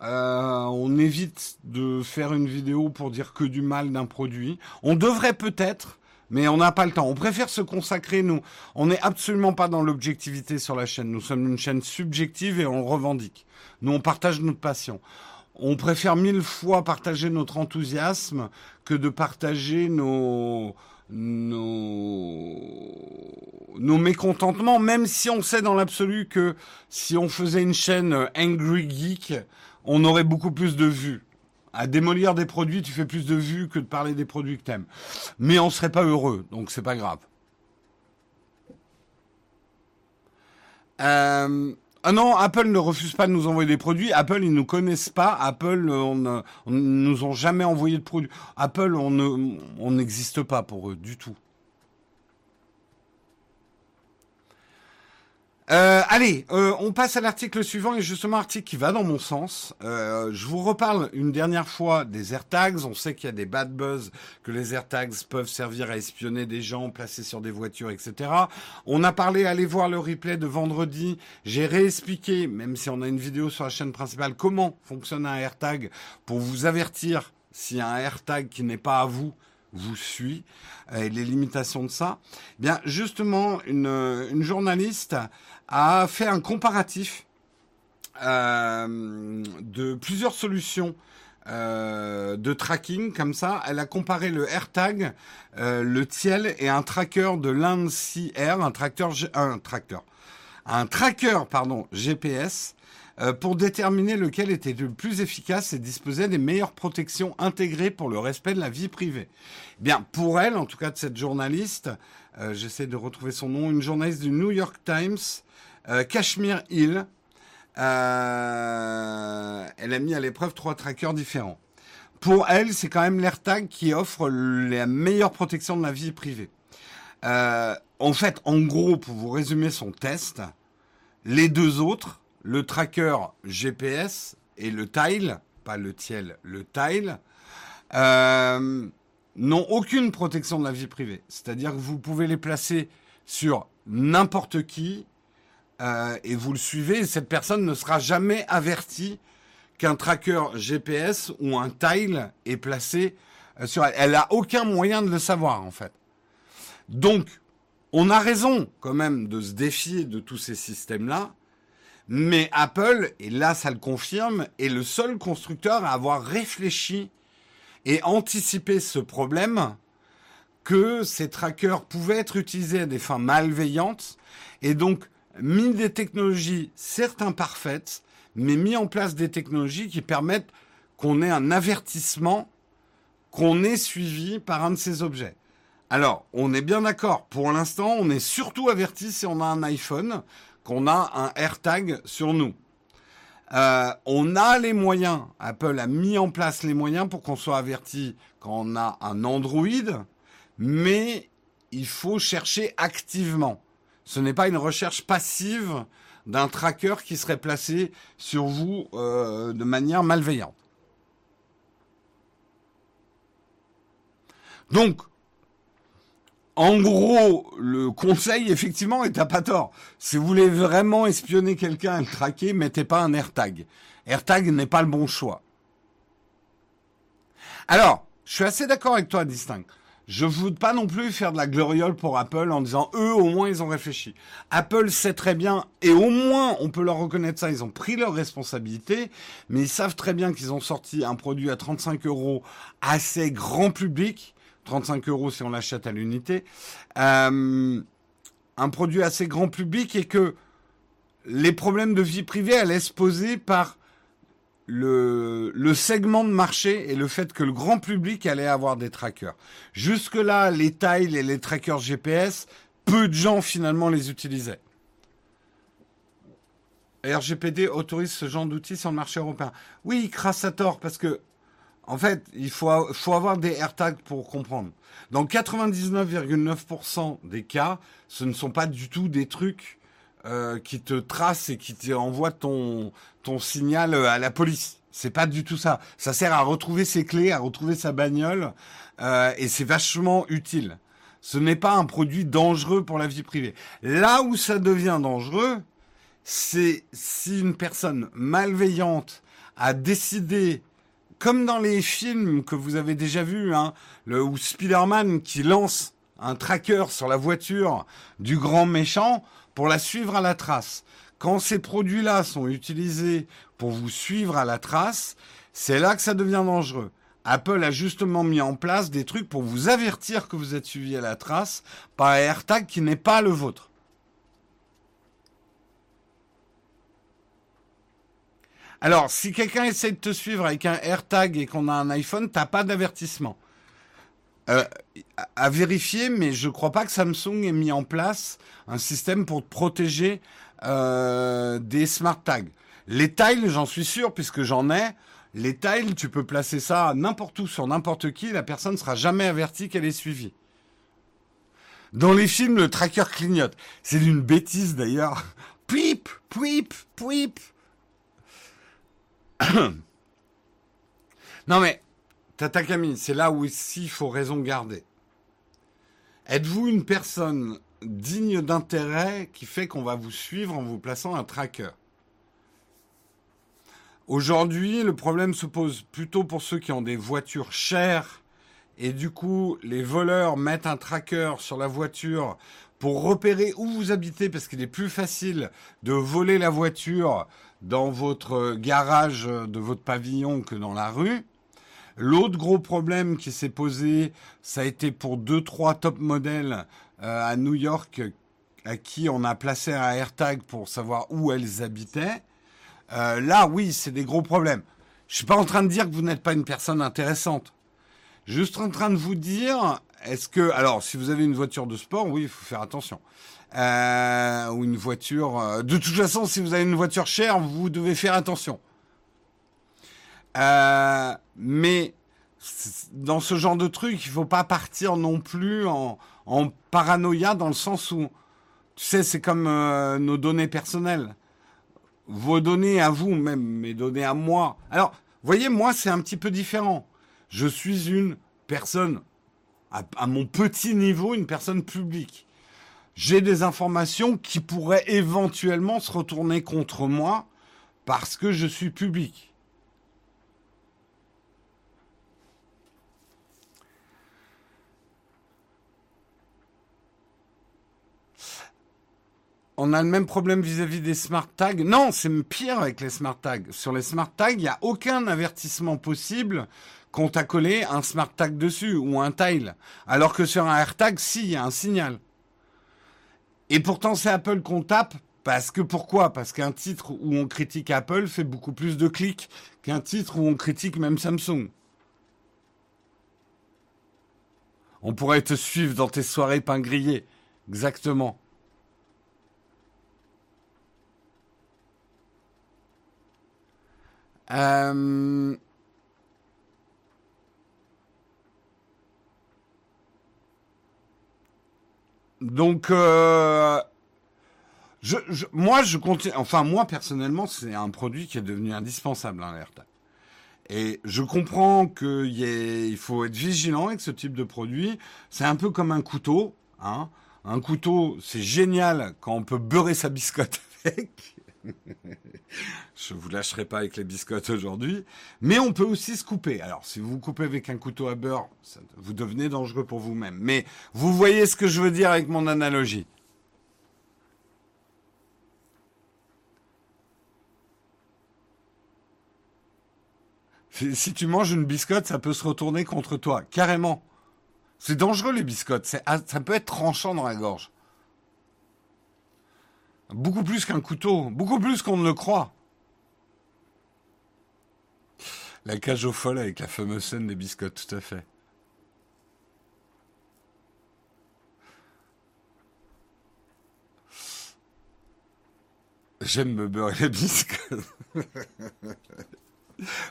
Euh, on évite de faire une vidéo pour dire que du mal d'un produit. On devrait peut-être, mais on n'a pas le temps. On préfère se consacrer, nous. On n'est absolument pas dans l'objectivité sur la chaîne. Nous sommes une chaîne subjective et on revendique. Nous, on partage notre passion. On préfère mille fois partager notre enthousiasme que de partager nos, nos, mécontentements, même si on sait dans l'absolu que si on faisait une chaîne Angry Geek, on aurait beaucoup plus de vues. À démolir des produits, tu fais plus de vues que de parler des produits que t'aimes. Mais on serait pas heureux, donc c'est pas grave. Euh, ah non, Apple ne refuse pas de nous envoyer des produits. Apple, ils nous connaissent pas. Apple, on, ne nous ont jamais envoyé de produits. Apple, on n'existe pas pour eux du tout. Euh, allez, euh, on passe à l'article suivant et justement article qui va dans mon sens. Euh, je vous reparle une dernière fois des AirTags. On sait qu'il y a des bad buzz, que les AirTags peuvent servir à espionner des gens placés sur des voitures, etc. On a parlé, allez voir le replay de vendredi. J'ai réexpliqué, même si on a une vidéo sur la chaîne principale, comment fonctionne un AirTag pour vous avertir si un AirTag qui n'est pas à vous vous suit et les limitations de ça. Bien, justement, une, une journaliste a fait un comparatif euh, de plusieurs solutions euh, de tracking comme ça. Elle a comparé le AirTag, euh, le Tiel et un tracker de l'ANSI Air, un un un tracker GPS pour déterminer lequel était le plus efficace et disposait des meilleures protections intégrées pour le respect de la vie privée. Bien, pour elle, en tout cas de cette journaliste, j'essaie de retrouver son nom, une journaliste du New York Times, euh, Kashmir Hill, elle a mis à l'épreuve trois trackers différents. Pour elle, c'est quand même l'AirTag qui offre la meilleure protection de la vie privée. en fait, en gros, pour vous résumer son test, les deux autres, le tracker GPS et le tile, pas le tiel, le tile, euh, n'ont aucune protection de la vie privée. C'est-à-dire que vous pouvez les placer sur n'importe qui euh, et vous le suivez et cette personne ne sera jamais avertie qu'un tracker GPS ou un tile est placé euh, sur elle. Elle n'a aucun moyen de le savoir en fait. Donc, on a raison quand même de se défier de tous ces systèmes-là mais Apple, et là ça le confirme, est le seul constructeur à avoir réfléchi et anticipé ce problème que ces trackers pouvaient être utilisés à des fins malveillantes et donc mis des technologies certes imparfaites, mais mis en place des technologies qui permettent qu'on ait un avertissement qu'on est suivi par un de ces objets. Alors, on est bien d'accord. Pour l'instant, on est surtout averti si on a un iPhone qu'on a un AirTag sur nous. Euh, on a les moyens, Apple a mis en place les moyens pour qu'on soit averti quand on a un Android, mais il faut chercher activement. Ce n'est pas une recherche passive d'un tracker qui serait placé sur vous euh, de manière malveillante. Donc, en gros, le conseil, effectivement, est à pas tort. Si vous voulez vraiment espionner quelqu'un et le traquer, mettez pas un AirTag. AirTag n'est pas le bon choix. Alors, je suis assez d'accord avec toi, Distinct. Je ne veux pas non plus faire de la gloriole pour Apple en disant eux au moins ils ont réfléchi. Apple sait très bien et au moins on peut leur reconnaître ça, ils ont pris leurs responsabilités, mais ils savent très bien qu'ils ont sorti un produit à 35 euros assez grand public, 35 euros si on l'achète à l'unité, euh, un produit assez grand public et que les problèmes de vie privée allaient se poser par le, segment de marché et le fait que le grand public allait avoir des trackers. Jusque-là, les tiles et les trackers GPS, peu de gens finalement les utilisaient. RGPD autorise ce genre d'outils sur le marché européen. Oui, grâce à tort, parce que, en fait, il faut, faut avoir des AirTags pour comprendre. Dans 99,9% des cas, ce ne sont pas du tout des trucs euh, qui te trace et qui t'envoie ton signal euh, à la police. C'est pas du tout ça. Ça sert à retrouver ses clés, à retrouver sa bagnole, euh, et c'est vachement utile. Ce n'est pas un produit dangereux pour la vie privée. Là où ça devient dangereux, c'est si une personne malveillante a décidé, comme dans les films que vous avez déjà vus, hein, le, ou Spider-Man qui lance un tracker sur la voiture du grand méchant, pour la suivre à la trace. Quand ces produits-là sont utilisés pour vous suivre à la trace, c'est là que ça devient dangereux. Apple a justement mis en place des trucs pour vous avertir que vous êtes suivi à la trace par un AirTag qui n'est pas le vôtre. Alors, si quelqu'un essaie de te suivre avec un AirTag et qu'on a un iPhone, t'as pas d'avertissement. Euh, à vérifier, mais je crois pas que Samsung ait mis en place un système pour protéger euh, des smart tags. Les tiles, j'en suis sûr, puisque j'en ai. Les tiles, tu peux placer ça n'importe où sur n'importe qui, la personne ne sera jamais avertie qu'elle est suivie. Dans les films, le tracker clignote. C'est une bêtise d'ailleurs. Pouip, pouip, pouip. non mais Tata Camille, c'est là où ici il faut raison garder. Êtes-vous une personne digne d'intérêt qui fait qu'on va vous suivre en vous plaçant un tracker? Aujourd'hui, le problème se pose plutôt pour ceux qui ont des voitures chères et du coup, les voleurs mettent un tracker sur la voiture pour repérer où vous habitez parce qu'il est plus facile de voler la voiture dans votre garage de votre pavillon que dans la rue. L'autre gros problème qui s'est posé, ça a été pour deux trois top modèles euh, à New York à qui on a placé un AirTag pour savoir où elles habitaient. Euh, là, oui, c'est des gros problèmes. Je suis pas en train de dire que vous n'êtes pas une personne intéressante. Juste en train de vous dire, est-ce que, alors, si vous avez une voiture de sport, oui, il faut faire attention. Euh, ou une voiture. de toute façon, si vous avez une voiture chère, vous devez faire attention. Euh, mais dans ce genre de truc, il faut pas partir non plus en, paranoïa dans le sens où, tu sais, c'est comme euh, nos données personnelles. Vos données à vous, même mes données à moi. Alors, voyez, moi, c'est un petit peu différent. Je suis une personne, à mon petit niveau, une personne publique. J'ai des informations qui pourraient éventuellement se retourner contre moi parce que je suis public. On a le même problème vis-à-vis des smart tags. Non, c'est pire avec les smart tags. Sur les smart tags, il n'y a aucun avertissement possible qu'on t'a collé un smart tag dessus ou un tile. Alors que sur un AirTag, si, il y a un signal. Et pourtant, c'est Apple qu'on tape parce que pourquoi? Parce qu'un titre où on critique Apple fait beaucoup plus de clics qu'un titre où on critique même Samsung. On pourrait te suivre dans tes soirées pain. Exactement. Euh, donc, euh, moi, je continue. Enfin, moi personnellement, c'est un produit qui est devenu indispensable, hein, l'AirTag. Et je comprends qu'il il faut être vigilant avec ce type de produit. C'est un peu comme un couteau. Hein. Un couteau, c'est génial quand on peut beurrer sa biscotte avec. je vous lâcherai pas avec les biscottes aujourd'hui. Mais on peut aussi se couper. Alors, si vous vous coupez avec un couteau à beurre, vous devenez dangereux pour vous-même. Mais vous voyez ce que je veux dire avec mon analogie. Si tu manges une biscotte, ça peut se retourner contre toi, carrément. C'est dangereux les biscottes, ça peut être tranchant dans la gorge. Beaucoup plus qu'un couteau, beaucoup plus qu'on ne le croit. La cage aux folles avec la fameuse scène des biscottes, tout à fait. J'aime me beurrer les biscottes.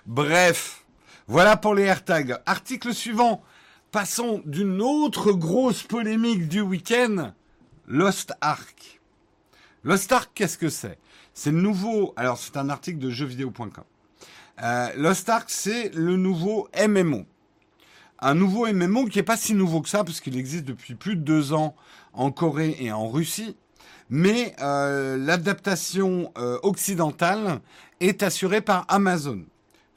Bref, voilà pour les AirTags. Article suivant. Passons d'une autre grosse polémique du week-end. Lost Ark. Lost Ark, qu'est-ce que c'est? C'est le nouveau. Alors, c'est un article de jeuxvideo.com. Euh, Lost Ark, c'est le nouveau MMO. Un nouveau MMO qui n'est pas si nouveau que ça, parce qu'il existe depuis plus de deux ans en Corée et en Russie. Mais euh, l'adaptation euh, occidentale est assurée par Amazon.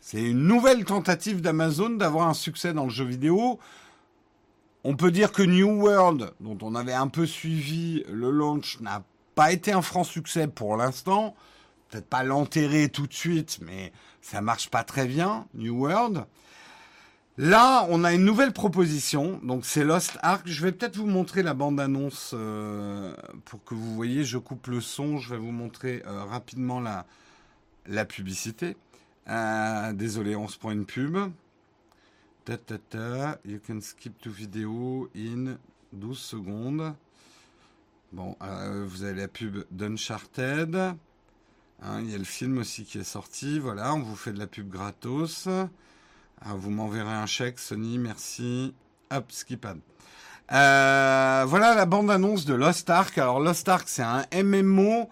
C'est une nouvelle tentative d'Amazon d'avoir un succès dans le jeu vidéo. On peut dire que New World, dont on avait un peu suivi le launch, n'a pas été un franc succès pour l'instant. Peut-être pas l'enterrer tout de suite, mais ça marche pas très bien, New World. Là, on a une nouvelle proposition, donc c'est Lost Ark. Je vais peut-être vous montrer la bande-annonce euh, pour que vous voyez. Je coupe le son, je vais vous montrer euh, rapidement la, la publicité. Euh, désolé, on se prend une pub. Ta, ta. You can skip to video in 12 secondes. Bon, euh, vous avez la pub d'Uncharted. Hein, il y a le film aussi qui est sorti. Voilà, on vous fait de la pub gratos. Ah, vous m'enverrez un chèque, Sony, merci. Hop, skipad. Euh, voilà la bande-annonce de Lost Ark. Alors Lost Ark, c'est un MMO,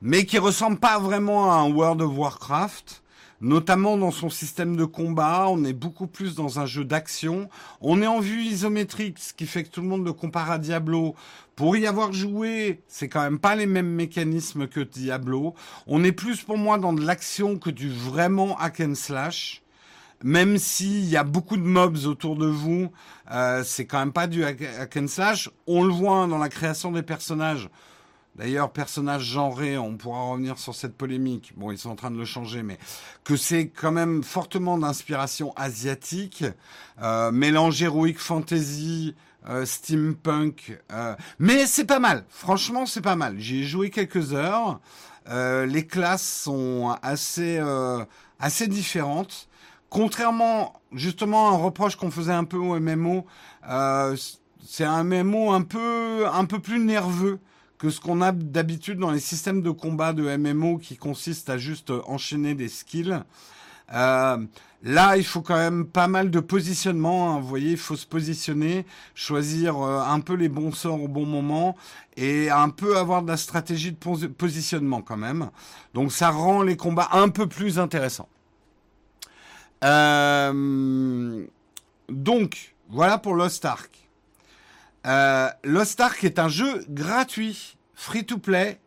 mais qui ressemble pas vraiment à un World of Warcraft notamment dans son système de combat. On est beaucoup plus dans un jeu d'action. On est en vue isométrique, ce qui fait que tout le monde le compare à Diablo. Pour y avoir joué, c'est quand même pas les mêmes mécanismes que Diablo. On est plus pour moi dans de l'action que du vraiment hack and slash. Même s'il y a beaucoup de mobs autour de vous, euh, c'est quand même pas du hack and slash. On le voit dans la création des personnages. D'ailleurs, personnage genré, on pourra revenir sur cette polémique. Bon, ils sont en train de le changer, mais que c'est quand même fortement d'inspiration asiatique, euh, mélange héroïque fantasy, euh, steampunk. Euh, mais c'est pas mal. Franchement, c'est pas mal. J'y ai joué quelques heures. Euh, les classes sont assez euh, assez différentes. Contrairement, justement, à un reproche qu'on faisait un peu au MMO, c'est un MMO un peu un peu plus nerveux que ce qu'on a d'habitude dans les systèmes de combat de MMO qui consistent à juste enchaîner des skills. Euh, là, il faut quand même pas mal de positionnement. Hein. Vous voyez, il faut se positionner, choisir euh, un peu les bons sorts au bon moment et un peu avoir de la stratégie de positionnement quand même. Donc ça rend les combats un peu plus intéressants. Euh, donc, voilà pour Lost Ark. Lost Ark est un jeu gratuit, free to play,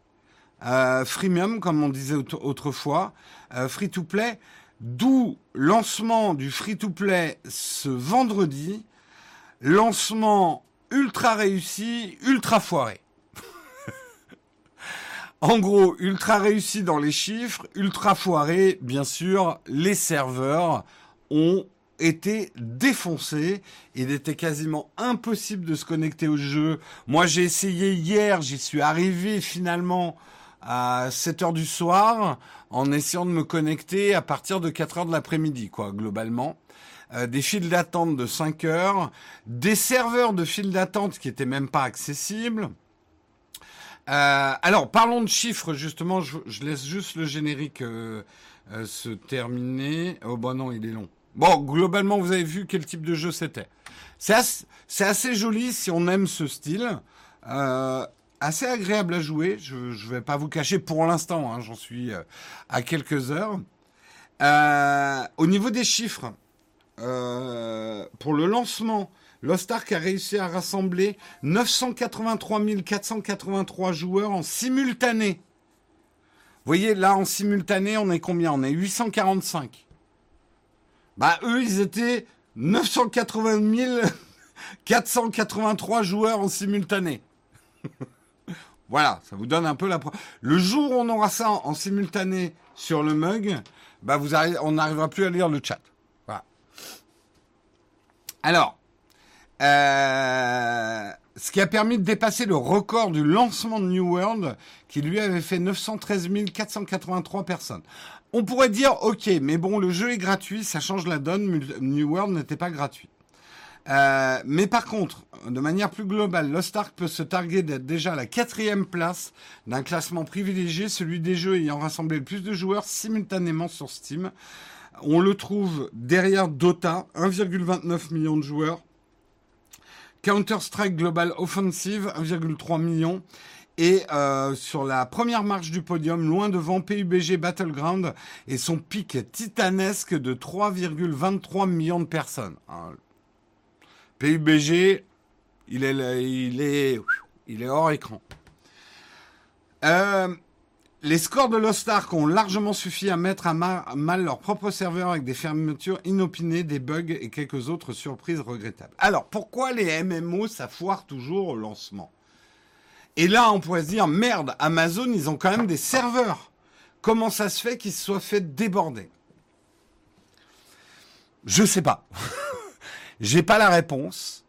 freemium comme on disait autrefois, free to play, d'où lancement du free to play ce vendredi, lancement ultra réussi, ultra foiré. en gros, ultra réussi dans les chiffres, ultra foiré, bien sûr, les serveurs ont était défoncé. Il était quasiment impossible de se connecter au jeu. Moi, j'ai essayé hier, j'y suis arrivé finalement à 7 heures du soir en essayant de me connecter à partir de 4 heures de l'après-midi, quoi, globalement. Euh, des files d'attente de 5 heures, des serveurs de files d'attente qui étaient même pas accessibles. Euh, alors, parlons de chiffres, justement, je, laisse juste le générique euh, se terminer. Oh, bah non, il est long. Bon, globalement, vous avez vu quel type de jeu c'était. C'est assez, joli si on aime ce style. Assez agréable à jouer. Je ne vais pas vous cacher pour l'instant, hein, j'en suis euh, à quelques heures. Euh, au niveau des chiffres, euh, pour le lancement, Lost Ark a réussi à rassembler 983 483 joueurs en simultané. Vous voyez, là, en simultané, on est combien? On est 845. Bah, eux, ils étaient 980 483 joueurs en simultané. voilà, ça vous donne un peu la... Le jour où on aura ça en simultané sur le mug, bah vous on n'arrivera plus à lire le chat. Voilà. Alors, euh, ce qui a permis de dépasser le record du lancement de New World, qui lui avait fait 913 483 personnes. On pourrait dire, ok, mais bon, le jeu est gratuit, ça change la donne, New World n'était pas gratuit. Euh, mais par contre, de manière plus globale, Lost Ark peut se targuer d'être déjà à la quatrième place d'un classement privilégié, celui des jeux ayant rassemblé le plus de joueurs simultanément sur Steam. On le trouve derrière Dota, 1,29 million de joueurs. Counter-Strike Global Offensive, 1,3 million. Et euh, sur la première marche du podium, loin devant PUBG Battleground et son pic titanesque de 3,23 millions de personnes. PUBG, il est, il est, il est hors écran. Euh, les scores de Lost Ark ont largement suffi à mettre à mal leur propre serveur avec des fermetures inopinées, des bugs et quelques autres surprises regrettables. Alors, pourquoi les MMO, ça foire toujours au lancement? Et là, on pourrait se dire, merde, Amazon, ils ont quand même des serveurs. Comment ça se fait qu'ils se soient fait déborder? Je sais pas. J'ai pas la réponse.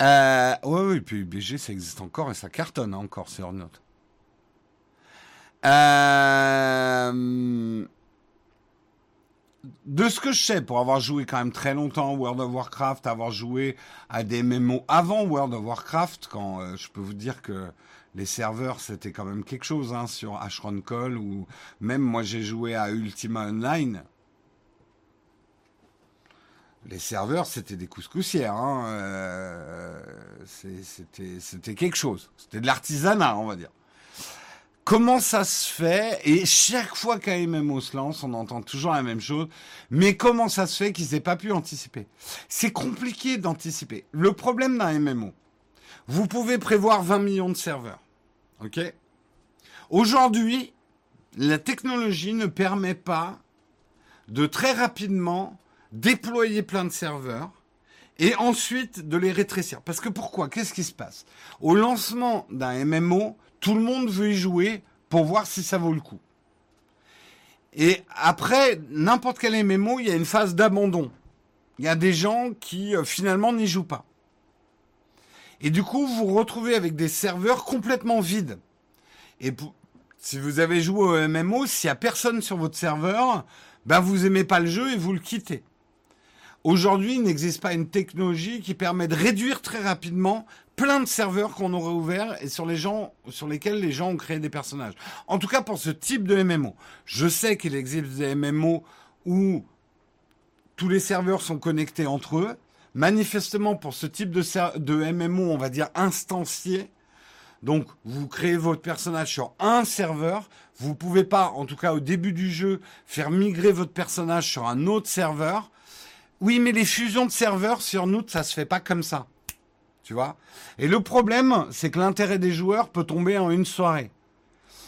Euh, oui, oui, puis BG, ça existe encore et ça cartonne encore sur Note. Euh, de ce que je sais, pour avoir joué quand même très longtemps World of Warcraft, avoir joué à des MMO avant World of Warcraft, quand euh, je peux vous dire que les serveurs c'était quand même quelque chose hein, sur Ashron Call ou même moi j'ai joué à Ultima Online les serveurs, c'était des couscoussières. Hein. Euh, c'était quelque chose. C'était de l'artisanat, on va dire. Comment ça se fait? Et chaque fois qu'un MMO se lance, on entend toujours la même chose. Mais comment ça se fait qu'ils n'aient pas pu anticiper? C'est compliqué d'anticiper. Le problème d'un MMO, vous pouvez prévoir 20 millions de serveurs. Aujourd'hui, la technologie ne permet pas de très rapidement déployer plein de serveurs et ensuite de les rétrécir. Parce que pourquoi? Qu'est-ce qui se passe? Au lancement d'un MMO, tout le monde veut y jouer pour voir si ça vaut le coup. Et après, n'importe quel MMO, il y a une phase d'abandon. Il y a des gens qui euh, finalement n'y jouent pas. Et du coup, vous vous retrouvez avec des serveurs complètement vides. Et si vous avez joué au MMO, s'il n'y a personne sur votre serveur, ben vous aimez pas le jeu et vous le quittez. Aujourd'hui, il n'existe pas une technologie qui permet de réduire très rapidement plein de serveurs qu'on aurait ouverts et sur lesquels les gens ont créé des personnages. En tout cas, pour ce type de MMO. Je sais qu'il existe des MMO où tous les serveurs sont connectés entre eux. Manifestement, pour ce type de, de MMO, on va dire instancié, donc, vous créez votre personnage sur un serveur. Vous ne pouvez pas, en tout cas au début du jeu, faire migrer votre personnage sur un autre serveur. Oui, mais les fusions de serveurs sur nous, ça se fait pas comme ça. Tu vois? Et le problème, c'est que l'intérêt des joueurs peut tomber en une soirée.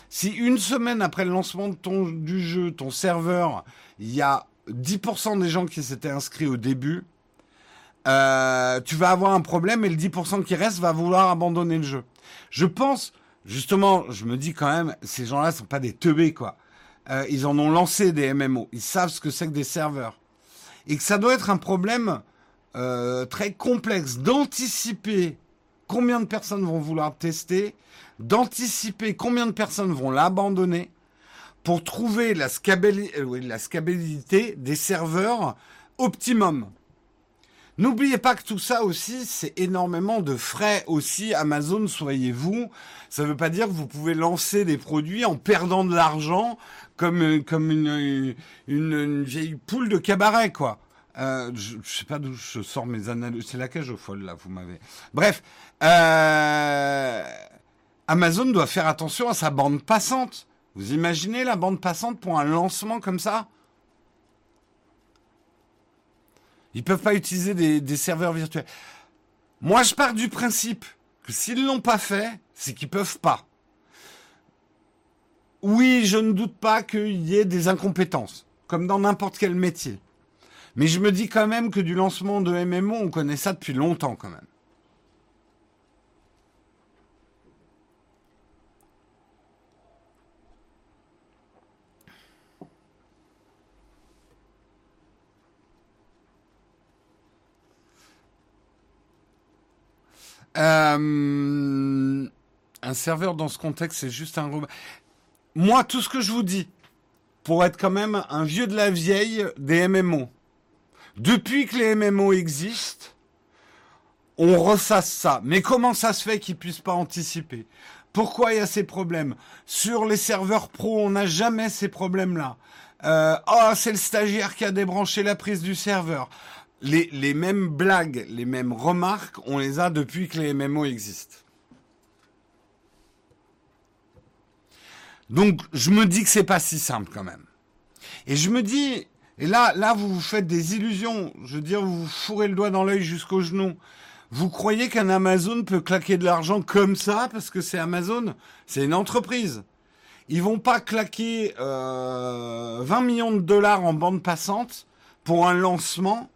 Si une semaine après le lancement du jeu, ton serveur, il y a 10% des gens qui s'étaient inscrits au début, euh, tu vas avoir un problème et le 10% qui reste va vouloir abandonner le jeu. Je pense, justement, je me dis quand même, ces gens-là sont pas des teubés, quoi. Euh, ils en ont lancé des MMO. Ils savent ce que c'est que des serveurs et que ça doit être un problème euh, très complexe d'anticiper combien de personnes vont vouloir tester, d'anticiper combien de personnes vont l'abandonner pour trouver la, euh, la scalabilité des serveurs optimum. N'oubliez pas que tout ça aussi, c'est énormément de frais aussi. Amazon, soyez-vous. Ça ne veut pas dire que vous pouvez lancer des produits en perdant de l'argent comme, euh, comme une, une, vieille poule de cabaret, quoi. Euh, je, ne sais pas d'où je sors mes analyses. C'est la cage aux folles, là, vous m'avez. Bref. Euh, Amazon doit faire attention à sa bande passante. Vous imaginez la bande passante pour un lancement comme ça? Ils peuvent pas utiliser des, des serveurs virtuels. Moi, je pars du principe que s'ils l'ont pas fait, c'est qu'ils peuvent pas. Oui, je ne doute pas qu'il y ait des incompétences, comme dans n'importe quel métier. Mais je me dis quand même que du lancement de MMO, on connaît ça depuis longtemps quand même. Euh, un serveur dans ce contexte, c'est juste un. Moi, tout ce que je vous dis, pour être quand même un vieux de la vieille des MMO, depuis que les MMO existent, on ressasse ça. Mais comment ça se fait qu'ils puissent pas anticiper? Pourquoi il y a ces problèmes? Sur les serveurs pro, on n'a jamais ces problèmes-là. Euh, oh, c'est le stagiaire qui a débranché la prise du serveur. Les mêmes blagues, les mêmes remarques, on les a depuis que les MMO existent. Donc, je me dis que c'est pas si simple quand même. Et je me dis, et là, là, vous vous faites des illusions. Je veux dire, vous vous fourrez le doigt dans l'œil jusqu'au genou. Vous croyez qu'un Amazon peut claquer de l'argent comme ça parce que c'est Amazon? C'est une entreprise. Ils vont pas claquer euh, 20 millions de dollars en bande passante pour un lancement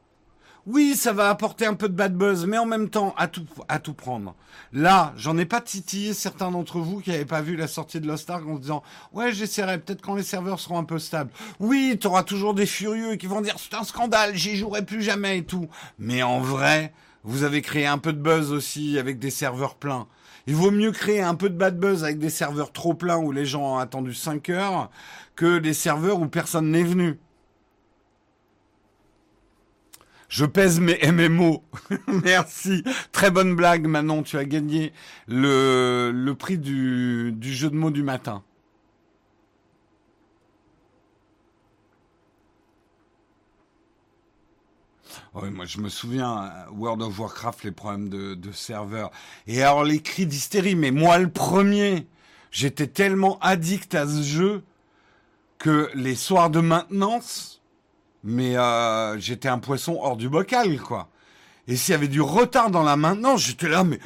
oui, ça va apporter un peu de bad buzz, mais en même temps, à tout, à prendre. Là, j'en ai pas titillé certains d'entre vous qui n'avaient pas vu la sortie de Lost Ark en se disant, ouais, j'essaierai peut-être quand les serveurs seront un peu stables. Oui, tu auras toujours des furieux qui vont dire, c'est un scandale, j'y jouerai plus jamais et tout. Mais en vrai, vous avez créé un peu de buzz aussi avec des serveurs pleins. Il vaut mieux créer un peu de bad buzz avec des serveurs trop pleins où les gens ont attendu 5 heures que des serveurs où personne n'est venu. Je pèse mes MMO. Merci. Très bonne blague, Manon. Tu as gagné le, prix du, jeu de mots du matin. Oui, moi je me souviens, World of Warcraft, les problèmes de, de serveurs. Et alors les cris d'hystérie, mais moi le premier, j'étais tellement addict à ce jeu que les soirs de maintenance, mais euh, j'étais un poisson hors du bocal, quoi. Et s'il y avait du retard dans la maintenance, j'étais là, mais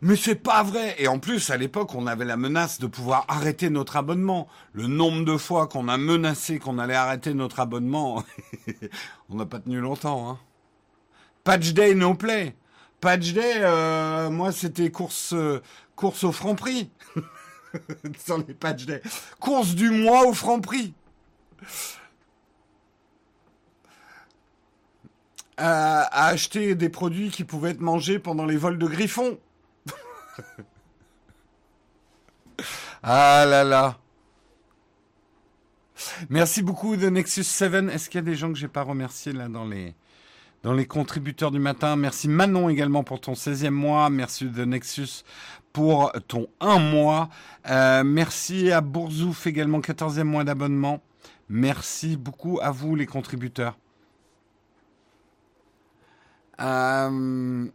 mais c'est pas vrai. Et en plus, à l'époque, on avait la menace de pouvoir arrêter notre abonnement. Le nombre de fois qu'on a menacé qu'on allait arrêter notre abonnement, on n'a pas tenu longtemps. Hein. Patch day, no play. Patch day, euh, moi, c'était course, euh, course au franc prix. Sans les patch day. Course du mois au franc prix à, acheter des produits qui pouvaient être mangés pendant les vols de griffons. ah là là. Merci beaucoup de Nexus 7. Est-ce qu'il y a des gens que j'ai pas remerciés là dans les dans les contributeurs du matin? Merci Manon également pour ton 16e mois. Merci de Nexus pour ton 1 mois. Euh, merci à Bourzouf également 14e mois d'abonnement. Merci beaucoup à vous les contributeurs. Euh,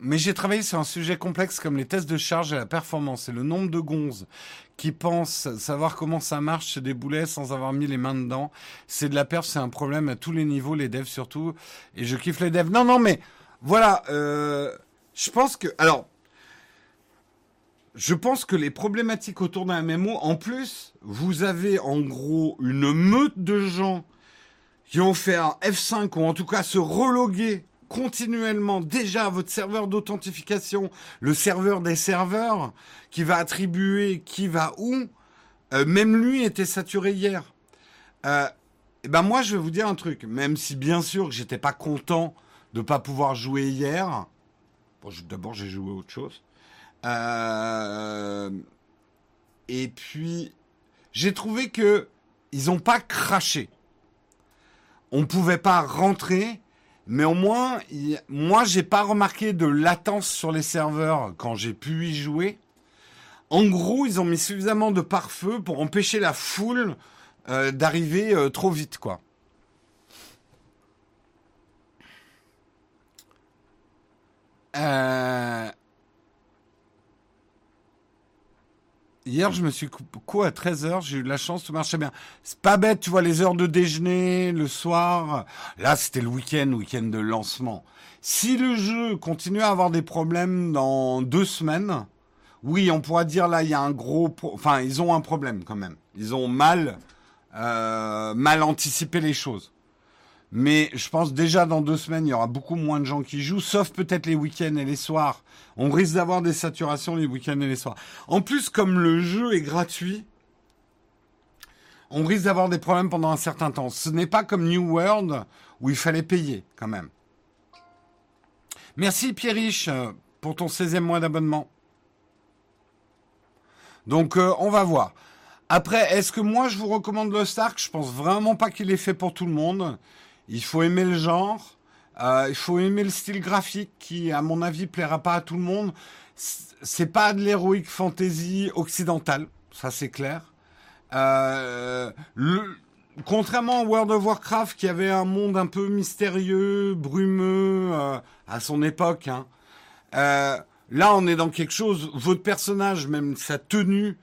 mais j'ai travaillé sur un sujet complexe comme les tests de charge et la performance et le nombre de gonzes qui pensent savoir comment ça marche des boulets sans avoir mis les mains dedans. C'est de la perf, c'est un problème à tous les niveaux, les devs surtout. Et je kiffe les devs. Non, non, mais voilà. Euh, je pense que... Alors, je pense que les problématiques autour d'un MMO, en plus, vous avez en gros une meute de gens qui ont fait un F5 ou en tout cas se reloguer continuellement déjà à votre serveur d'authentification, le serveur des serveurs, qui va attribuer qui va où. Euh, même lui était saturé hier. Euh, et ben moi, je vais vous dire un truc. Même si bien sûr que j'étais pas content de pas pouvoir jouer hier. D'abord j'ai joué autre chose. Euh, et puis, j'ai trouvé que ils n'ont pas craché. On pouvait pas rentrer, mais au moins, moi, j'ai pas remarqué de latence sur les serveurs quand j'ai pu y jouer. En gros, ils ont mis suffisamment de pare-feu pour empêcher la foule euh, d'arriver euh, trop vite, quoi. Euh, Hier, je me suis coupé à 13h, j'ai eu de la chance, tout marchait bien. C'est pas bête, tu vois, les heures de déjeuner, le soir. Là, c'était le week-end, week-end de lancement. Si le jeu continue à avoir des problèmes dans deux semaines, oui, on pourra dire là, il y a un gros... Enfin, ils ont un problème quand même. Ils ont mal, euh, mal anticipé les choses. Mais je pense déjà dans deux semaines, il y aura beaucoup moins de gens qui jouent, sauf peut-être les week-ends et les soirs. On risque d'avoir des saturations les week-ends et les soirs. En plus, comme le jeu est gratuit, on risque d'avoir des problèmes pendant un certain temps. Ce n'est pas comme New World où il fallait payer quand même. Merci Pierriche pour ton 16e mois d'abonnement. Donc euh, on va voir. Après, est-ce que moi je vous recommande le Stark Je pense vraiment pas qu'il est fait pour tout le monde. Il faut aimer le genre. Euh, il faut aimer le style graphique qui, à mon avis, plaira pas à tout le monde. C'est pas de l'héroïque fantasy occidentale, ça c'est clair. Euh, contrairement à World of Warcraft, qui avait un monde un peu mystérieux, brumeux euh, à son époque, hein, là on est dans quelque chose. Votre personnage, même sa tenue,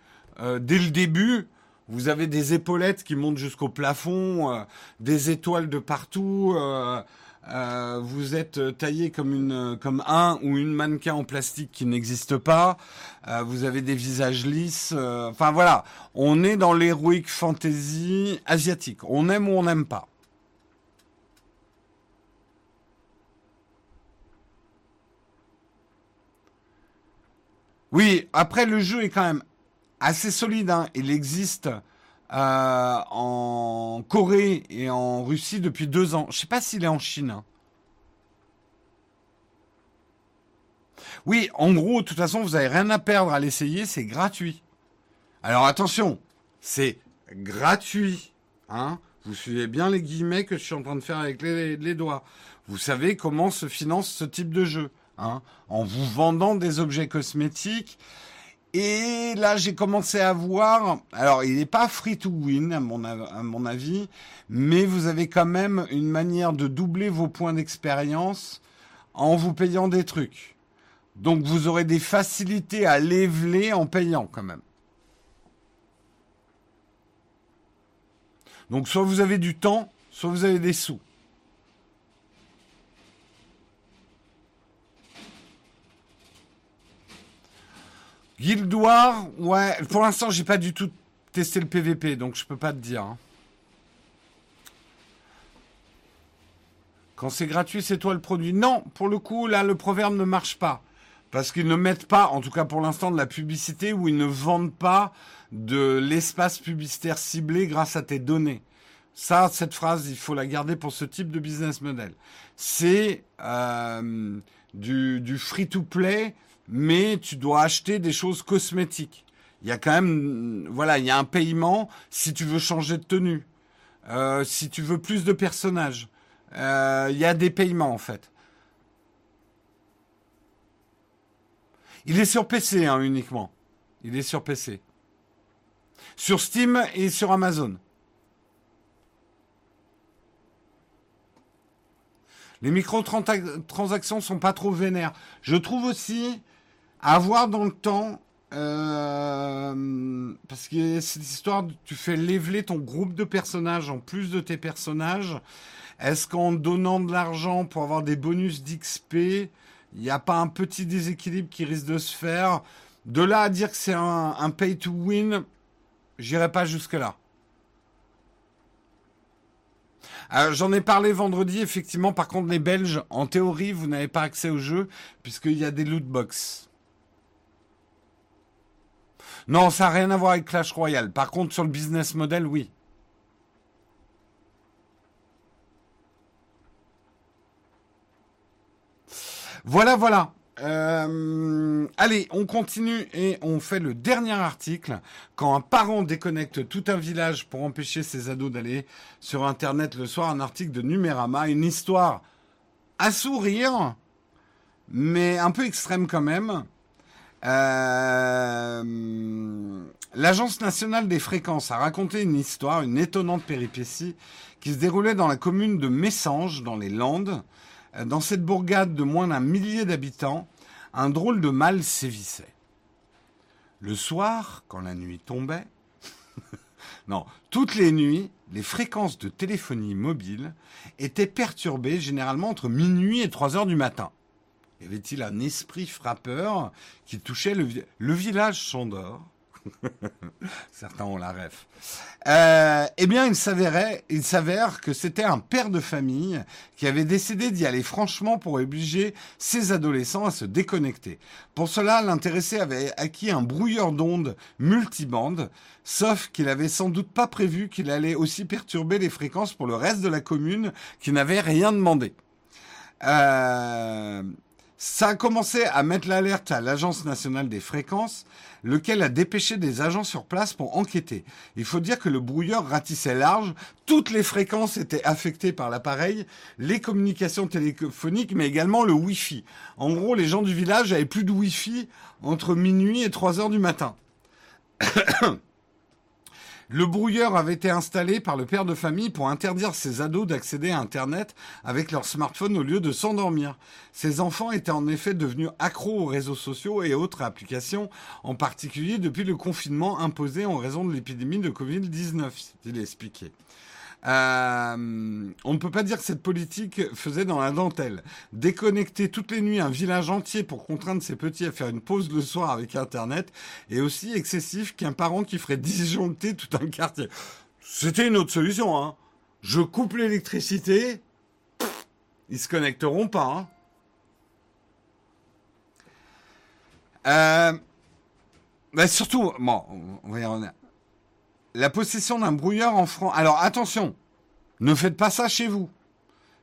dès le début, vous avez des épaulettes qui montent jusqu'au plafond, euh, des étoiles de partout. Euh, euh, vous êtes taillé comme un ou une mannequin en plastique qui n'existe pas. vous avez des visages lisses. Enfin voilà, on est dans l'heroic fantasy asiatique. On aime ou on n'aime pas. Oui, après le jeu est quand même assez solide. Hein. Il existe euh, en Corée et en Russie depuis deux ans. Je sais pas s'il est en Chine. Hein. Oui, en gros, de toute façon, vous n'avez rien à perdre à l'essayer, c'est gratuit. Alors attention, c'est gratuit. Hein vous suivez bien les guillemets que je suis en train de faire avec les, les doigts. Vous savez comment se finance ce type de jeu. Hein en vous vendant des objets cosmétiques et là, j'ai commencé à voir. Alors, il n'est pas free to win, à mon, avis, mais vous avez quand même une manière de doubler vos points d'expérience en vous payant des trucs. Donc, vous aurez des facilités à leveler en payant quand même. Donc, soit vous avez du temps, soit vous avez des sous. Guild ouais. Pour l'instant, j'ai pas du tout testé le PVP, donc je peux pas te dire. Hein. Quand c'est gratuit, c'est toi le produit. Non, pour le coup, là, le proverbe ne marche pas. Parce qu'ils ne mettent pas, en tout cas pour l'instant, de la publicité ou ils ne vendent pas de l'espace publicitaire ciblé grâce à tes données. Ça, cette phrase, il faut la garder pour ce type de business model. C'est euh, du free-to-play mais tu dois acheter des choses cosmétiques. Il y a quand même, voilà, il y a un paiement si tu veux changer de tenue, euh, si tu veux plus de personnages. Euh, il y a des paiements en fait. Il est sur PC hein, uniquement. Il est sur PC. Sur Steam et sur Amazon. Les microtransactions sont pas trop vénères. Je trouve aussi avoir dans le temps, euh, parce que cette histoire, tu fais leveler ton groupe de personnages en plus de tes personnages. Est-ce qu'en donnant de l'argent pour avoir des bonus d'XP, il n'y a pas un petit déséquilibre qui risque de se faire? De là à dire que c'est un, pay to win, j'irai pas jusque-là. J'en ai parlé vendredi, effectivement. Par contre, les Belges, en théorie, vous n'avez pas accès au jeu puisqu'il y a des loot box. Non, ça n'a rien à voir avec Clash Royale. Par contre, sur le business model, oui. Voilà, voilà. Euh, allez, on continue et on fait le dernier article. Quand un parent déconnecte tout un village pour empêcher ses ados d'aller sur Internet le soir, un article de Numérama, une histoire à sourire, mais un peu extrême quand même. Euh, L'Agence nationale des fréquences a raconté une histoire, une étonnante péripétie qui se déroulait dans la commune de Messanges, dans les Landes. dans cette bourgade de moins d'un millier d'habitants, un drôle de mal sévissait. Le soir, quand la nuit tombait, non, toutes les nuits, les fréquences de téléphonie mobile étaient perturbées généralement entre minuit et 3 heures du matin. Y avait-il un esprit frappeur qui touchait le, village s'endort Certains ont la ref. Euh, eh bien, il s'avérait, il s'avère que c'était un père de famille qui avait décidé d'y aller franchement pour obliger ses adolescents à se déconnecter. Pour cela, l'intéressé avait acquis un brouilleur d'ondes multibande, sauf qu'il avait sans doute pas prévu qu'il allait aussi perturber les fréquences pour le reste de la commune qui n'avait rien demandé. Euh, ça a commencé à mettre l'alerte à l'Agence nationale des fréquences, lequel a dépêché des agents sur place pour enquêter. Il faut dire que le brouilleur ratissait large, toutes les fréquences étaient affectées par l'appareil, les communications téléphoniques, mais également le Wi-Fi. En gros, les gens du village avaient plus de Wi-Fi entre minuit et 3 heures du matin. Le brouilleur avait été installé par le père de famille pour interdire ses ados d'accéder à Internet avec leur smartphone au lieu de s'endormir. Ces enfants étaient en effet devenus accros aux réseaux sociaux et autres applications, en particulier depuis le confinement imposé en raison de l'épidémie de Covid-19, s'est-il expliqué. Euh, on ne peut pas dire que cette politique faisait dans la dentelle. Déconnecter toutes les nuits un village entier pour contraindre ses petits à faire une pause le soir avec Internet est aussi excessif qu'un parent qui ferait disjoncter tout un quartier. C'était une autre solution. Hein. Je coupe l'électricité, ils se connecteront pas. Hein. Euh, bah, surtout, bon, on va y revenir la possession d'un brouilleur en France. Alors attention, ne faites pas ça chez vous.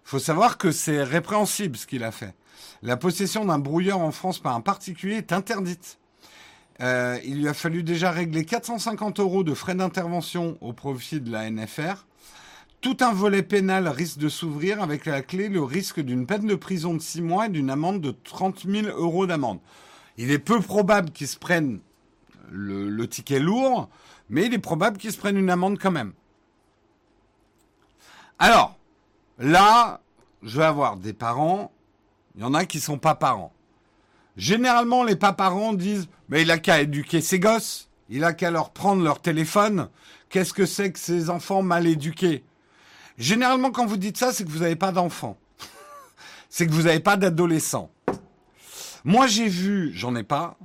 Il faut savoir que c'est répréhensible ce qu'il a fait. La possession d'un brouilleur en France par un particulier est interdite. Euh, il lui a fallu déjà régler 450 euros de frais d'intervention au profit de la NFR. Tout un volet pénal risque de s'ouvrir avec la clé le risque d'une peine de prison de 6 mois et d'une amende de 30 000 euros d'amende. Il est peu probable qu'il se prenne le ticket lourd, mais il est probable qu'ils se prennent une amende quand même. Alors, là, je vais avoir des parents, il y en a qui sont pas parents. Généralement, les pas parents disent, mais il a qu'à éduquer ses gosses, il a qu'à leur prendre leur téléphone. Qu'est-ce que c'est que ces enfants mal éduqués? Généralement, quand vous dites ça, c'est que vous n'avez pas d'enfants. c'est que vous n'avez pas d'adolescents. Moi, j'ai vu, j'en ai pas,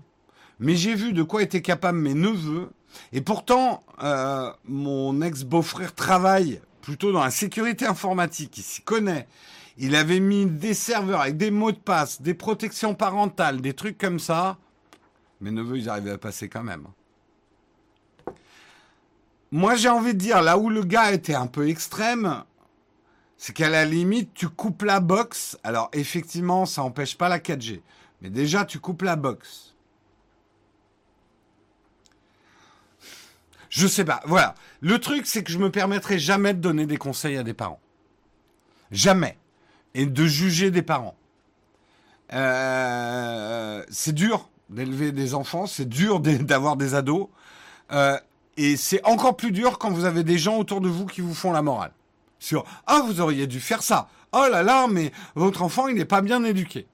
mais j'ai vu de quoi étaient capables mes neveux et pourtant, euh, mon ex-beau-frère travaille plutôt dans la sécurité informatique, il s'y connaît. Il avait mis des serveurs avec des mots de passe, des protections parentales, des trucs comme ça. Mes neveux, ils arrivaient à passer quand même. Moi, j'ai envie de dire, là où le gars était un peu extrême, c'est qu'à la limite, tu coupes la box. Alors, effectivement, ça n'empêche pas la 4G. Mais déjà, tu coupes la box. Je sais pas. Voilà. Le truc, c'est que je me permettrai jamais de donner des conseils à des parents. Jamais. Et de juger des parents. Euh, c'est dur d'élever des enfants, c'est dur d'avoir des ados. Euh, et c'est encore plus dur quand vous avez des gens autour de vous qui vous font la morale. Sur Ah, vous auriez dû faire ça. Oh là là, mais votre enfant, il n'est pas bien éduqué.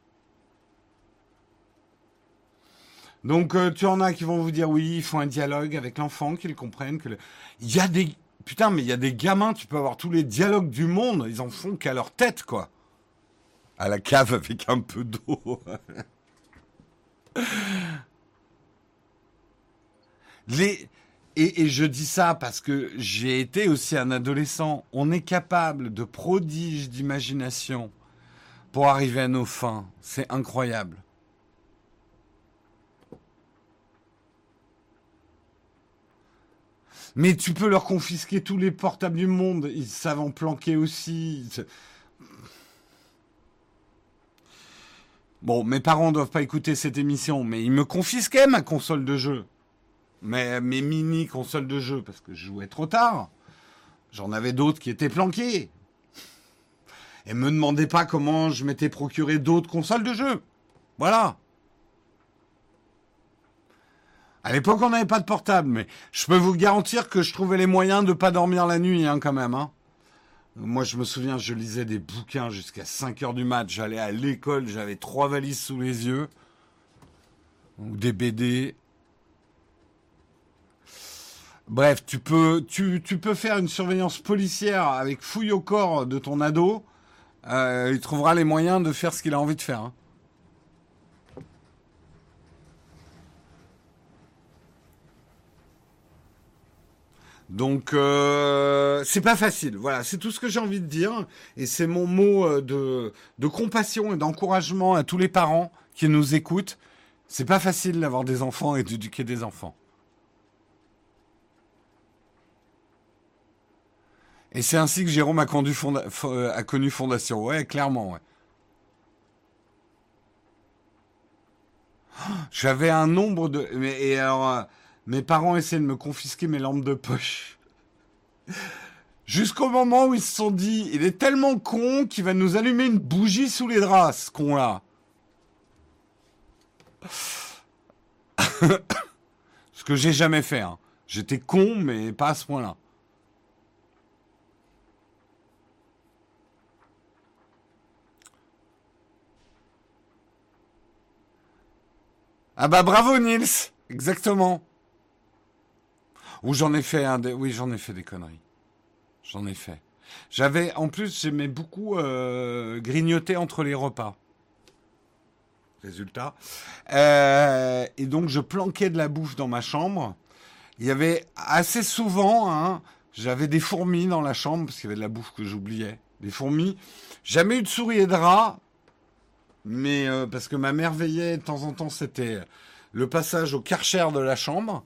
Donc euh, tu en as qui vont vous dire oui, il faut un dialogue avec l'enfant, qu'ils comprennent que il y a des putain, mais il y a des gamins, tu peux avoir tous les dialogues du monde, ils en font qu'à leur tête quoi. À la cave avec un peu d'eau. Les et, et, je dis ça parce que j'ai été aussi un adolescent. On est capable de prodiges d'imagination pour arriver à nos fins. C'est incroyable. Mais tu peux leur confisquer tous les portables du monde. Ils savent en planquer aussi. Bon, mes parents ne doivent pas écouter cette émission, mais ils me confisquaient ma console de jeu. mes mini consoles de jeu, parce que je jouais trop tard. J'en avais d'autres qui étaient planquées. Et me demandez pas comment je m'étais procuré d'autres consoles de jeu. Voilà. À l'époque, on n'avait pas de portable, mais je peux vous garantir que je trouvais les moyens de pas dormir la nuit, hein, quand même. Hein. Moi, je me souviens, je lisais des bouquins jusqu'à 5 heures du mat. J'allais à l'école, j'avais trois valises sous les yeux. Ou des BD. Bref, tu peux, tu, faire une surveillance policière avec fouille au corps de ton ado. Euh, il trouvera les moyens de faire ce qu'il a envie de faire. hein. Donc euh, c'est pas facile. Voilà, c'est tout ce que j'ai envie de dire et c'est mon mot euh, de, compassion et d'encouragement à tous les parents qui nous écoutent. C'est pas facile d'avoir des enfants et d'éduquer des enfants. Et c'est ainsi que Jérôme a, euh, connu Fondation. Ouais, clairement. Ouais. J'avais un nombre de. Mais, alors, mes parents essaient de me confisquer mes lampes de poche. Jusqu'au moment où ils se sont dit, il est tellement con qu'il va nous allumer une bougie sous les draps, ce con-là. ce que j'ai jamais fait. hein. J'étais con, mais pas à ce point-là. Ah bah bravo Nils, exactement. Ou j'en ai fait des- oui j'en ai fait des conneries. J'en ai fait. J'avais, en plus j'aimais beaucoup euh, grignoter entre les repas. Résultat. Euh, et donc je planquais de la bouffe dans ma chambre. Il y avait assez souvent, hein, j'avais des fourmis dans la chambre parce qu'il y avait de la bouffe que j'oubliais. Des fourmis. Jamais eu de souris et de rats. Mais euh, parce que ma mère veillait de temps en temps, c'était le passage au karcher de la chambre.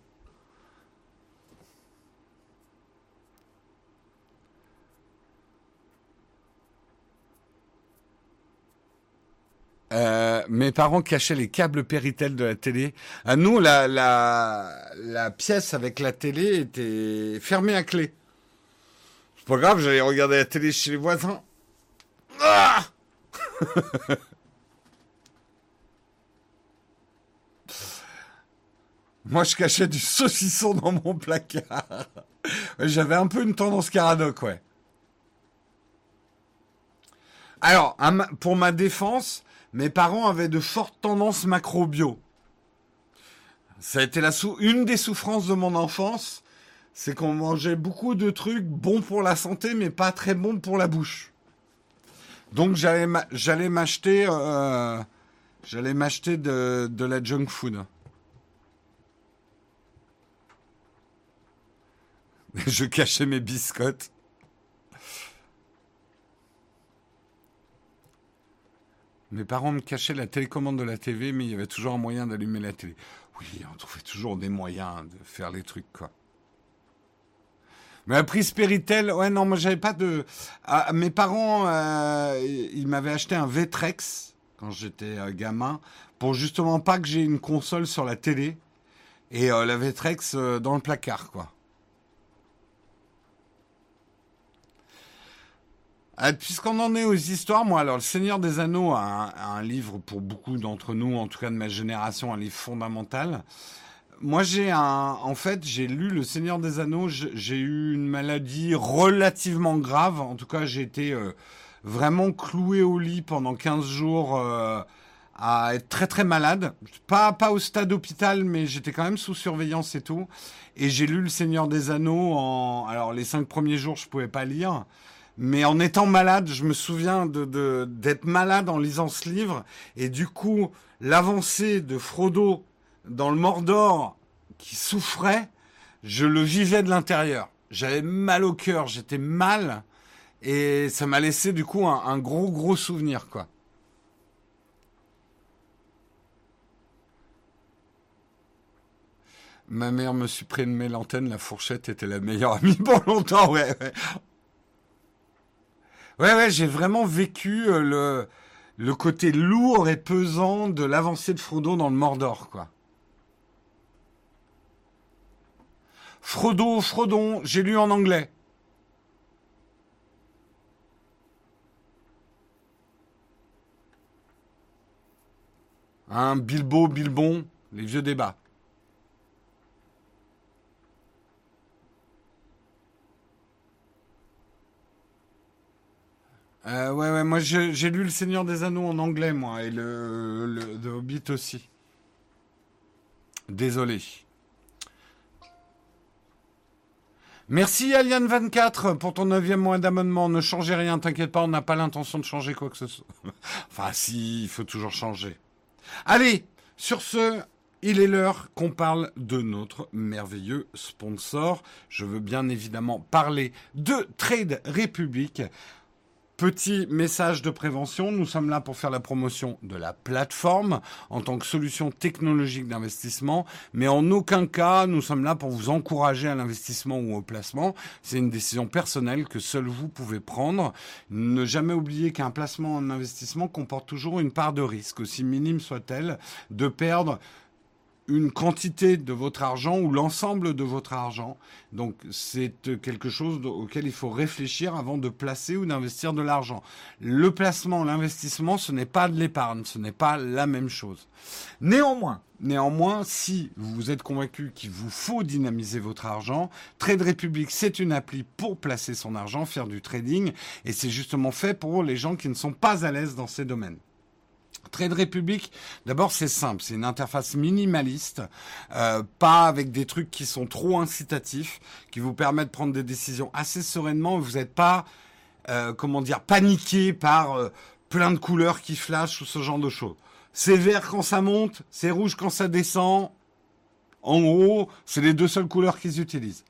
Euh, mes parents cachaient les câbles Péritel de la télé. À nous, la, pièce avec la télé était fermée à clé. C'est pas grave, j'allais regarder la télé chez les voisins. Ah Moi, je cachais du saucisson dans mon placard. J'avais un peu une tendance caradoc, ouais. Alors, pour ma défense, mes parents avaient de fortes tendances macro-bio. Ça a été une des souffrances de mon enfance, c'est qu'on mangeait beaucoup de trucs bons pour la santé, mais pas très bons pour la bouche. Donc j'allais euh, m'acheter de, de la junk food. Je cachais mes biscottes. Mes parents me cachaient la télécommande de la TV, mais il y avait toujours un moyen d'allumer la télé. Oui, on trouvait toujours des moyens de faire les trucs, quoi. Mais la prise Péritel, ouais, non, moi j'avais pas de. Ah, mes parents, euh, ils m'avaient acheté un Vtrex quand j'étais euh, gamin, pour justement pas que j'ai une console sur la télé et euh, la Vtrex euh, dans le placard, quoi. Ah, Puisqu'on en est aux histoires, moi, alors, Le Seigneur des Anneaux un, livre pour beaucoup d'entre nous, en tout cas de ma génération, un livre fondamental. Moi, j'ai un, en fait, j'ai lu Le Seigneur des Anneaux. J'ai eu une maladie relativement grave. En tout cas, j'ai été euh, vraiment cloué au lit pendant 15 jours euh, à être très très malade. Pas pas au stade hôpital, mais j'étais quand même sous surveillance et tout. Et j'ai lu Le Seigneur des Anneaux en, alors les cinq premiers jours, je pouvais pas lire. Mais en étant malade, je me souviens d'être malade en lisant ce livre. Et du coup, l'avancée de Frodo dans le Mordor qui souffrait, je le vivais de l'intérieur. J'avais mal au cœur, j'étais mal. Et ça m'a laissé du coup un, gros gros souvenir. Ma mère me supprimait l'antenne, la fourchette était la meilleure amie pour longtemps. Ouais, ouais, j'ai vraiment vécu euh, le, le côté lourd et pesant de l'avancée de Frodo dans le Mordor, quoi. Frodo, Frodon, j'ai lu en anglais. Hein, Bilbo, Bilbon, les vieux débats. Euh, ouais, ouais, moi j'ai lu Le Seigneur des Anneaux en anglais, moi, et le, The Hobbit aussi. Désolé. Merci Alien24 pour ton neuvième mois d'amendement. Ne changez rien, t'inquiète pas, on n'a pas l'intention de changer quoi que ce soit. enfin, si, il faut toujours changer. Allez, sur ce, il est l'heure qu'on parle de notre merveilleux sponsor. Je veux bien évidemment parler de Trade Republic. Petit message de prévention, nous sommes là pour faire la promotion de la plateforme en tant que solution technologique d'investissement, mais en aucun cas nous sommes là pour vous encourager à l'investissement ou au placement. C'est une décision personnelle que seul vous pouvez prendre. Ne jamais oublier qu'un placement en investissement comporte toujours une part de risque, aussi minime soit-elle, de perdre une quantité de votre argent ou l'ensemble de votre argent. Donc c'est quelque chose auquel il faut réfléchir avant de placer ou d'investir de l'argent. Le placement, l'investissement, ce n'est pas de l'épargne, ce n'est pas la même chose. Néanmoins, néanmoins, si vous êtes convaincu qu'il vous faut dynamiser votre argent, Trade Republic, c'est une appli pour placer son argent, faire du trading, et c'est justement fait pour les gens qui ne sont pas à l'aise dans ces domaines. Trade Republic, d'abord c'est simple, c'est une interface minimaliste, euh, pas avec des trucs qui sont trop incitatifs, qui vous permettent de prendre des décisions assez sereinement. Vous n'êtes pas, euh, comment dire, paniqué par euh, plein de couleurs qui flashent ou ce genre de choses. C'est vert quand ça monte, c'est rouge quand ça descend. En gros, c'est les deux seules couleurs qu'ils utilisent.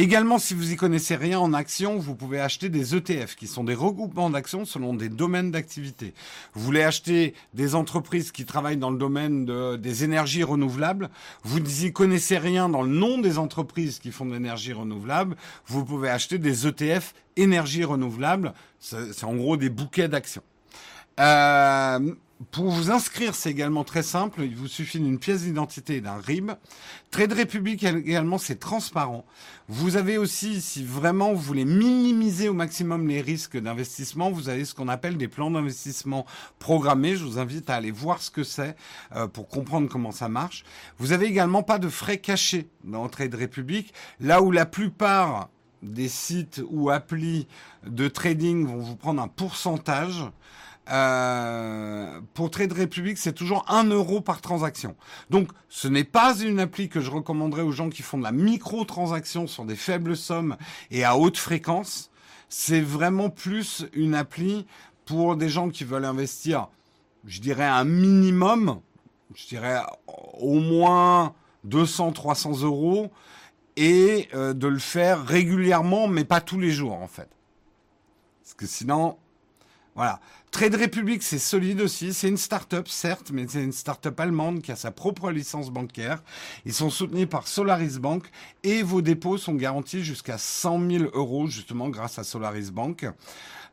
Également, si vous y connaissez rien en action, vous pouvez acheter des ETF, qui sont des regroupements d'actions selon des domaines d'activité. Vous voulez acheter des entreprises qui travaillent dans le domaine des énergies renouvelables, vous n'y connaissez rien dans le nom des entreprises qui font de l'énergie renouvelable, vous pouvez acheter des ETF énergie renouvelable, c'est en gros des bouquets d'actions. Euh, pour vous inscrire, c'est également très simple. Il vous suffit d'une pièce d'identité et d'un RIB. Trade Republic également, c'est transparent. Vous avez aussi, si vraiment vous voulez minimiser au maximum les risques d'investissement, vous avez ce qu'on appelle des plans d'investissement programmés. Je vous invite à aller voir ce que c'est euh, pour comprendre comment ça marche. Vous avez également pas de frais cachés dans Trade Republic, là où la plupart des sites ou applis de trading vont vous prendre un pourcentage. Euh, pour Trade Republic, c'est toujours 1 euro par transaction. Donc, ce n'est pas une appli que je recommanderais aux gens qui font de la micro-transaction sur des faibles sommes et à haute fréquence. C'est vraiment plus une appli pour des gens qui veulent investir, je dirais un minimum, je dirais au moins 200, 300 euros et euh, de le faire régulièrement, mais pas tous les jours en fait. Parce que sinon, voilà. Trade Republic, c'est solide aussi. C'est une start-up, certes, mais c'est une start-up allemande qui a sa propre licence bancaire. Ils sont soutenus par Solaris Bank et vos dépôts sont garantis jusqu'à 100 000 euros, justement, grâce à Solaris Bank.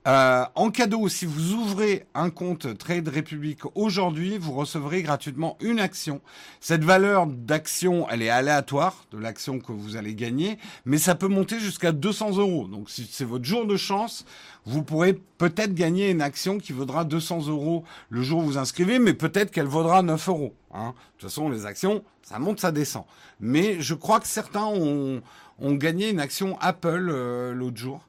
Euh, en cadeau, si vous ouvrez un compte Trade Republic aujourd'hui, vous recevrez gratuitement une action. Cette valeur d'action, elle est aléatoire de l'action que vous allez gagner, mais ça peut monter jusqu'à 200 euros. Donc si c'est votre jour de chance, vous pourrez peut-être gagner une action qui vaudra 200 euros le jour où vous inscrivez, mais peut-être qu'elle vaudra 9 euros. Hein. De toute façon, les actions, ça monte, ça descend. Mais je crois que certains ont, gagné une action Apple euh, l'autre jour.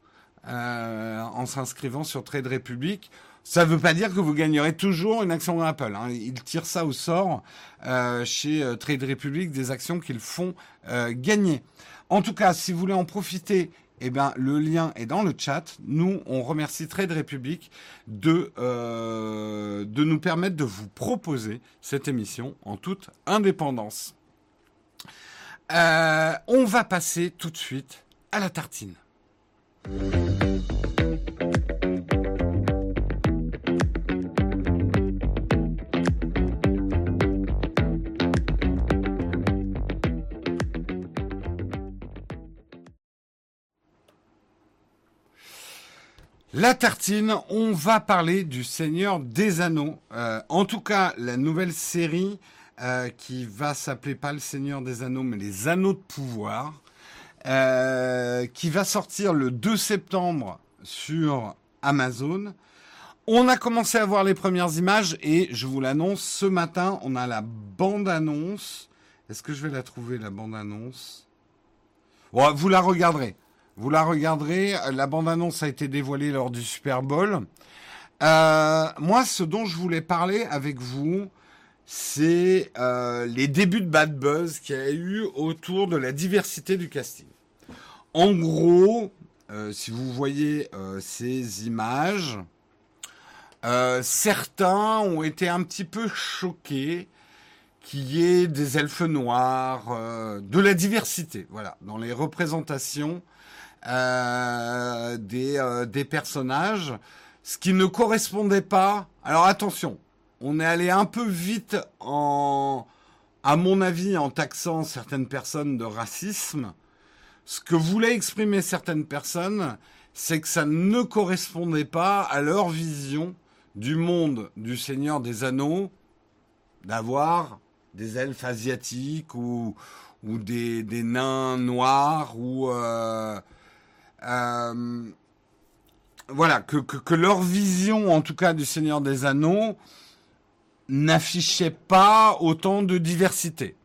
Euh, en s'inscrivant sur Trade Republic. Ça ne veut pas dire que vous gagnerez toujours une action Apple. Hein. Ils tirent ça au sort euh, chez euh, Trade Republic, des actions qu'ils font gagner. En tout cas, si vous voulez en profiter, eh ben, le lien est dans le chat. Nous, on remercie Trade Republic de, de nous permettre de vous proposer cette émission en toute indépendance. on va passer tout de suite à la tartine. La tartine, on va parler du Seigneur des Anneaux. Euh, en tout cas, la nouvelle série euh, qui va s'appeler pas le Seigneur des Anneaux, mais les Anneaux de pouvoir. Euh, qui va sortir le 2 septembre sur Amazon. On a commencé à voir les premières images et je vous l'annonce, ce matin, on a la bande-annonce. Est-ce que je vais la trouver, la bande-annonce? Vous la regarderez. Vous la regarderez. La bande-annonce a été dévoilée lors du Super Bowl. Euh, moi, ce dont je voulais parler avec vous, c'est euh, les débuts de Bad Buzz qu'il y a eu autour de la diversité du casting. En gros, euh, si vous voyez ces images, certains ont été un petit peu choqués qu'il y ait des elfes noirs, de la diversité, voilà, dans les représentations des, des personnages ce qui ne correspondait pas. Alors attention, on est allé un peu vite en, à mon avis, en taxant certaines personnes de racisme. Ce que voulaient exprimer certaines personnes, c'est que ça ne correspondait pas à leur vision du monde du Seigneur des Anneaux, d'avoir des elfes asiatiques ou, des, nains noirs ou euh, euh, voilà, que, leur vision, en tout cas du Seigneur des Anneaux, n'affichait pas autant de diversité.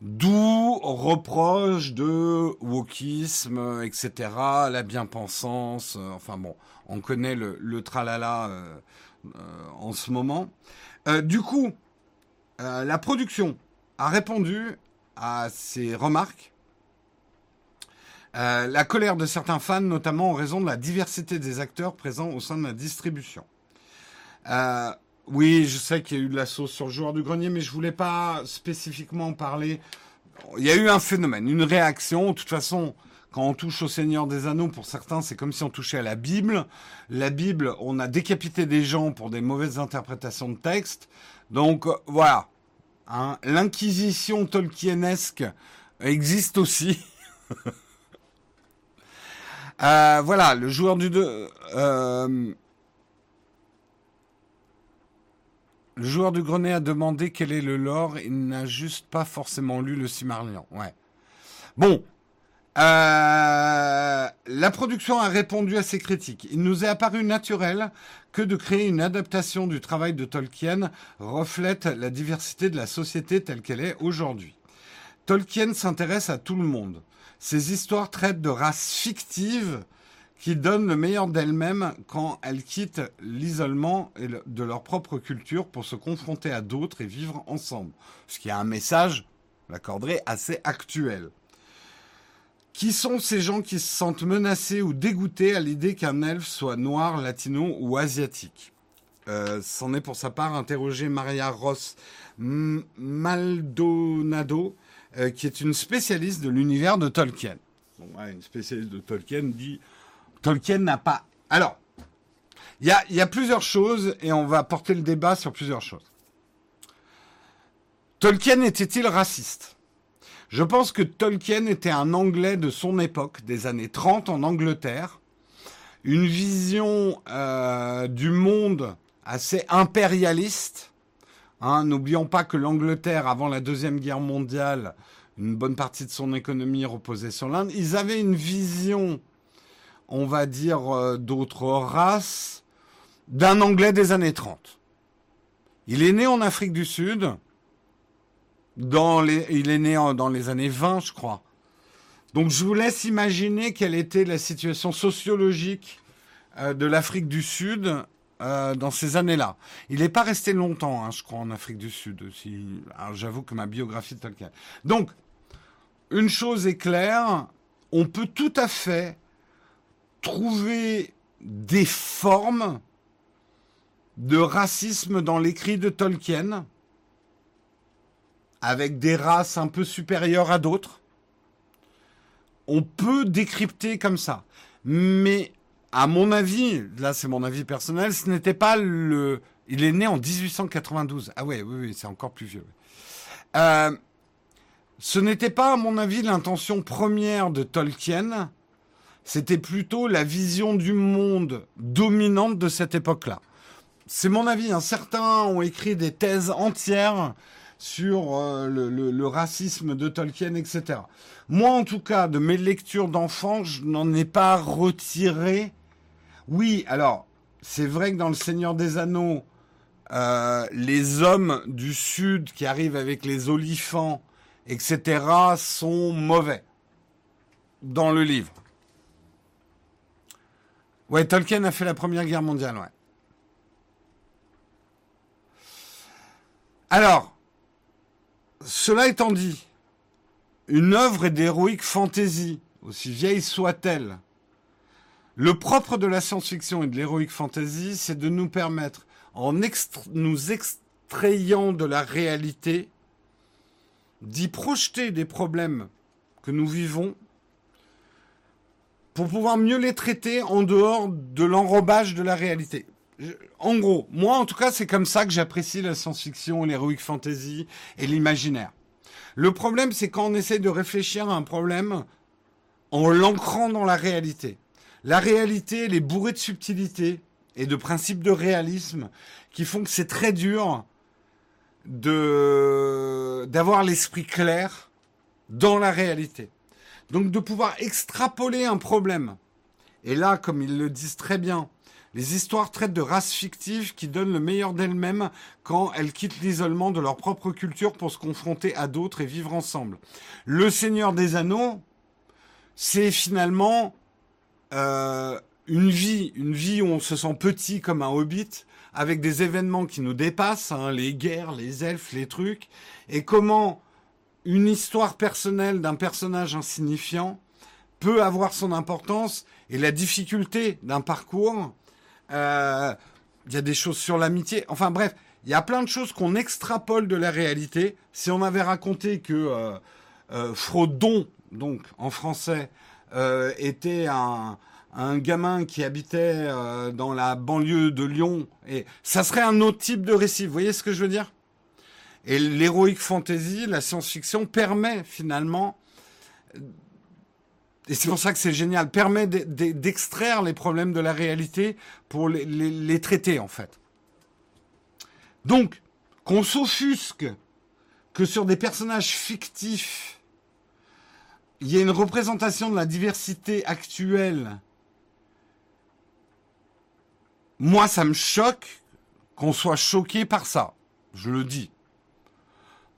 D'où reproche de wokisme, etc., la bien-pensance, euh, enfin bon, on connaît le, tralala euh, euh, en ce moment. du coup, la production a répondu à ces remarques la colère de certains fans, notamment en raison de la diversité des acteurs présents au sein de la distribution. Euh, oui, je sais qu'il y a eu de la sauce sur le joueur du grenier, mais je voulais pas spécifiquement parler. Il y a eu un phénomène, une réaction. De toute façon, quand on touche au Seigneur des Anneaux, pour certains, c'est comme si on touchait à la Bible. La Bible, on a décapité des gens pour des mauvaises interprétations de texte. Donc voilà, hein, l'inquisition tolkienesque existe aussi. Euh, voilà, le joueur du 2. Euh, le joueur du Grenet a demandé quel est le lore. Il n'a juste pas forcément lu le Cimarlian. Ouais. Bon. Euh, la production a répondu à ces critiques. Il nous est apparu naturel que de créer une adaptation du travail de Tolkien reflète la diversité de la société telle qu'elle est aujourd'hui. Tolkien s'intéresse à tout le monde. Ces histoires traitent de races fictives qui donnent le meilleur d'elles-mêmes quand elles quittent l'isolement de leur propre culture pour se confronter à d'autres et vivre ensemble. Ce qui est un message, l'accorderai, assez actuel. Qui sont ces gens qui se sentent menacés ou dégoûtés à l'idée qu'un elfe soit noir, latino ou asiatique? Euh, C'en est pour sa part interrogé Maria Ross Maldonado, euh, qui est une spécialiste de l'univers de Tolkien. une spécialiste de Tolkien dit Tolkien n'a pas. Alors, il y a, plusieurs choses et on va porter le débat sur plusieurs choses. Tolkien était-il raciste? Je pense que Tolkien était un Anglais de son époque, des années 30 en Angleterre, une vision euh, du monde assez impérialiste Hein, n'oublions pas que l'Angleterre, avant la Deuxième Guerre mondiale, une bonne partie de son économie reposait sur l'Inde. Ils avaient une vision, on va dire, euh, d'autres races d'un Anglais des années 30. Il est né en Afrique du Sud. Il est né dans les années 20, je crois. Donc je vous laisse imaginer quelle était la situation sociologique euh, de l'Afrique du Sud euh, dans ces années-là. Il n'est pas resté longtemps, hein, je crois, en Afrique du Sud. Si... j'avoue que ma biographie est Tolkien. Donc, une chose est claire, on peut tout à fait trouver des formes de racisme dans l'écrit de Tolkien, avec des races un peu supérieures à d'autres. On peut décrypter comme ça. Mais à mon avis, là c'est mon avis personnel, ce n'était pas le... Il est né en 1892. Ah ouais, oui, oui, c'est encore plus vieux. Euh, ce n'était pas, à mon avis, l'intention première de Tolkien. C'était plutôt la vision du monde dominante de cette époque-là. C'est mon avis. Hein. Certains ont écrit des thèses entières sur euh, le, racisme de Tolkien, etc. Moi, en tout cas, de mes lectures d'enfants, je n'en ai pas retiré oui, alors, c'est vrai que dans Le Seigneur des Anneaux, euh, les hommes du Sud qui arrivent avec les olifants, etc., sont mauvais dans le livre. Ouais, Tolkien a fait la Première Guerre mondiale, ouais. Alors, cela étant dit, une œuvre est d'héroïque fantasy, aussi vieille soit-elle. Le propre de la science-fiction et de l'héroïque fantasy, c'est de nous permettre, en nous extrayant de la réalité, d'y projeter des problèmes que nous vivons pour pouvoir mieux les traiter en dehors de l'enrobage de la réalité. En gros, moi en tout cas, c'est comme ça que j'apprécie la science-fiction, l'heroic fantasy et l'imaginaire. Le problème, c'est quand on essaie de réfléchir à un problème en l'ancrant dans la réalité. La réalité, elle est bourrée de subtilité et de principes de réalisme qui font que c'est très dur d'avoir l'esprit clair dans la réalité. Donc de pouvoir extrapoler un problème. Et là, comme ils le disent très bien, les histoires traitent de races fictives qui donnent le meilleur d'elles-mêmes quand elles quittent l'isolement de leur propre culture pour se confronter à d'autres et vivre ensemble. Le Seigneur des Anneaux, c'est finalement euh, une vie, une vie où on se sent petit comme un hobbit, avec des événements qui nous dépassent, hein, les guerres, les elfes, les trucs, et comment une histoire personnelle d'un personnage insignifiant peut avoir son importance et la difficulté d'un parcours. Euh, il y a des choses sur l'amitié. Enfin bref, il y a plein de choses qu'on extrapole de la réalité. Si on avait raconté que euh, euh, Frodon, donc en français, était un, un gamin qui habitait dans la banlieue de Lyon, et ça serait un autre type de récit. Vous voyez ce que je veux dire? Et l'héroïque fantasy, la science-fiction permet finalement, et c'est pour ça que c'est génial, permet d'extraire les problèmes de la réalité pour les, traiter en fait. Donc, qu'on s'offusque que sur des personnages fictifs, il y ait une représentation de la diversité actuelle, moi ça me choque qu'on soit choqué par ça. Je le dis.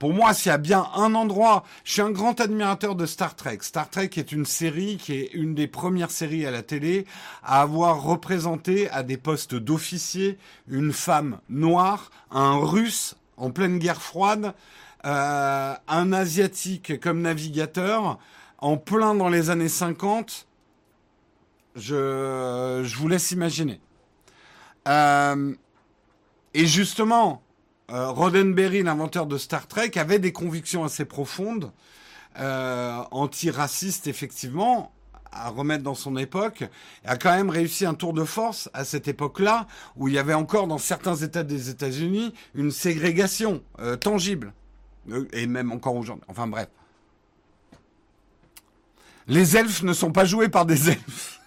Pour moi, s'il y a bien un endroit, je suis un grand admirateur de Star Trek. Star Trek est une série qui est une des premières séries à la télé à avoir représenté à des postes d'officiers une femme noire, un russe en pleine guerre froide, euh, un asiatique comme navigateur, en plein dans les années 50. Je, vous laisse imaginer. Euh, et justement, Roddenberry, l'inventeur de Star Trek, avait des convictions assez profondes, euh, antiracistes effectivement, à remettre dans son époque, a quand même réussi un tour de force à cette époque-là, où il y avait encore dans certains États des États-Unis une ségrégation euh, tangible, et même encore aujourd'hui. Enfin bref. Les elfes ne sont pas joués par des elfes.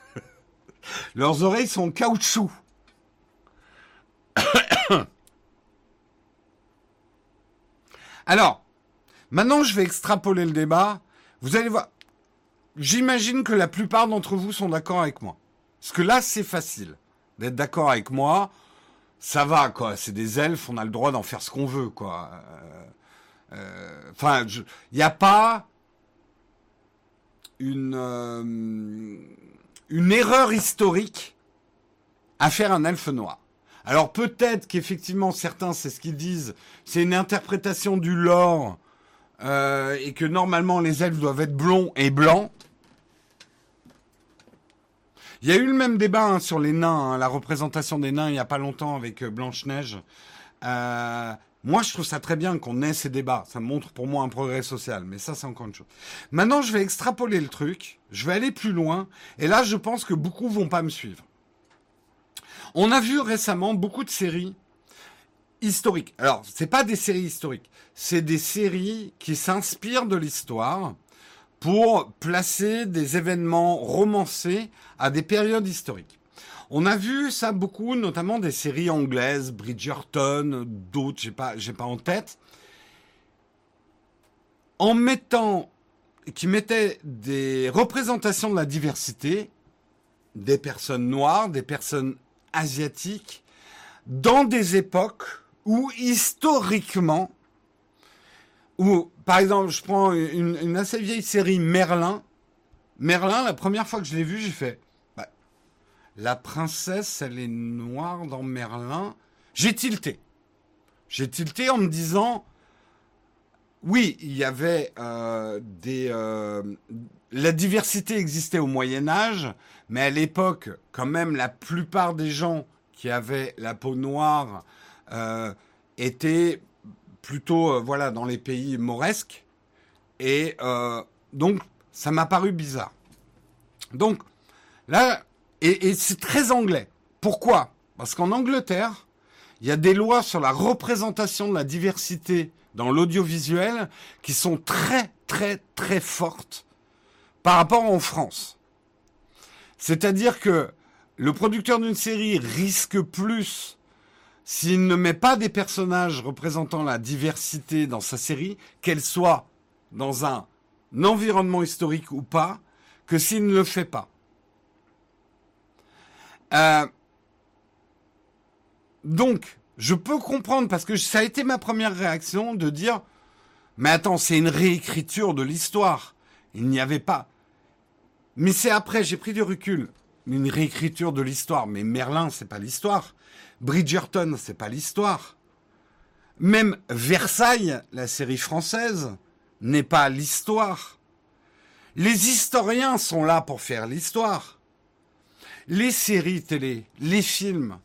Leurs oreilles sont caoutchouc. Alors, maintenant je vais extrapoler le débat. Vous allez voir. J'imagine que la plupart d'entre vous sont d'accord avec moi. Parce que là, c'est facile d'être d'accord avec moi. Ça va, quoi. C'est des elfes, on a le droit d'en faire ce qu'on veut, quoi. Euh, euh, enfin, il n'y a pas une, euh, une erreur historique à faire un elfe noir. Alors peut-être qu'effectivement certains, c'est ce qu'ils disent, c'est une interprétation du lore euh, et que normalement les elfes doivent être blonds et blancs. Il y a eu le même débat hein, sur les nains, hein, la représentation des nains il n'y a pas longtemps avec euh, Blanche-Neige. Euh, moi, je trouve ça très bien qu'on ait ces débats. Ça montre pour moi un progrès social. Mais ça, c'est encore une chose. Maintenant, je vais extrapoler le truc. Je vais aller plus loin. Et là, je pense que beaucoup vont pas me suivre. On a vu récemment beaucoup de séries historiques. Alors, c'est pas des séries historiques, c'est des séries qui s'inspirent de l'histoire pour placer des événements romancés à des périodes historiques. On a vu ça beaucoup, notamment des séries anglaises, Bridgerton, d'autres, j'ai pas, pas en tête, en mettant, qui mettaient des représentations de la diversité, des personnes noires, des personnes asiatique dans des époques où historiquement, où par exemple je prends une, assez vieille série Merlin, Merlin, la première fois que je l'ai vu, j'ai fait, bah, la princesse, elle est noire dans Merlin. J'ai tilté. J'ai tilté en me disant, oui, il y avait euh, des... Euh, la diversité existait au Moyen Âge, mais à l'époque, quand même, la plupart des gens qui avaient la peau noire euh, étaient plutôt voilà dans les pays mauresques et donc ça m'a paru bizarre. Donc là et, et c'est très anglais. Pourquoi? Parce qu'en Angleterre, il y a des lois sur la représentation de la diversité dans l'audiovisuel qui sont très très très fortes par rapport en France. C'est-à-dire que le producteur d'une série risque plus s'il ne met pas des personnages représentant la diversité dans sa série, qu'elle soit dans un environnement historique ou pas, que s'il ne le fait pas. Euh, donc, je peux comprendre parce que ça a été ma première réaction de dire mais attends, c'est une réécriture de l'histoire. Il n'y avait pas. Mais c'est après, j'ai pris du recul. Une réécriture de l'histoire. Mais Merlin, c'est pas l'histoire. Bridgerton, c'est pas l'histoire. Même Versailles, la série française, n'est pas l'histoire. Les historiens sont là pour faire l'histoire. Les séries télé, les films,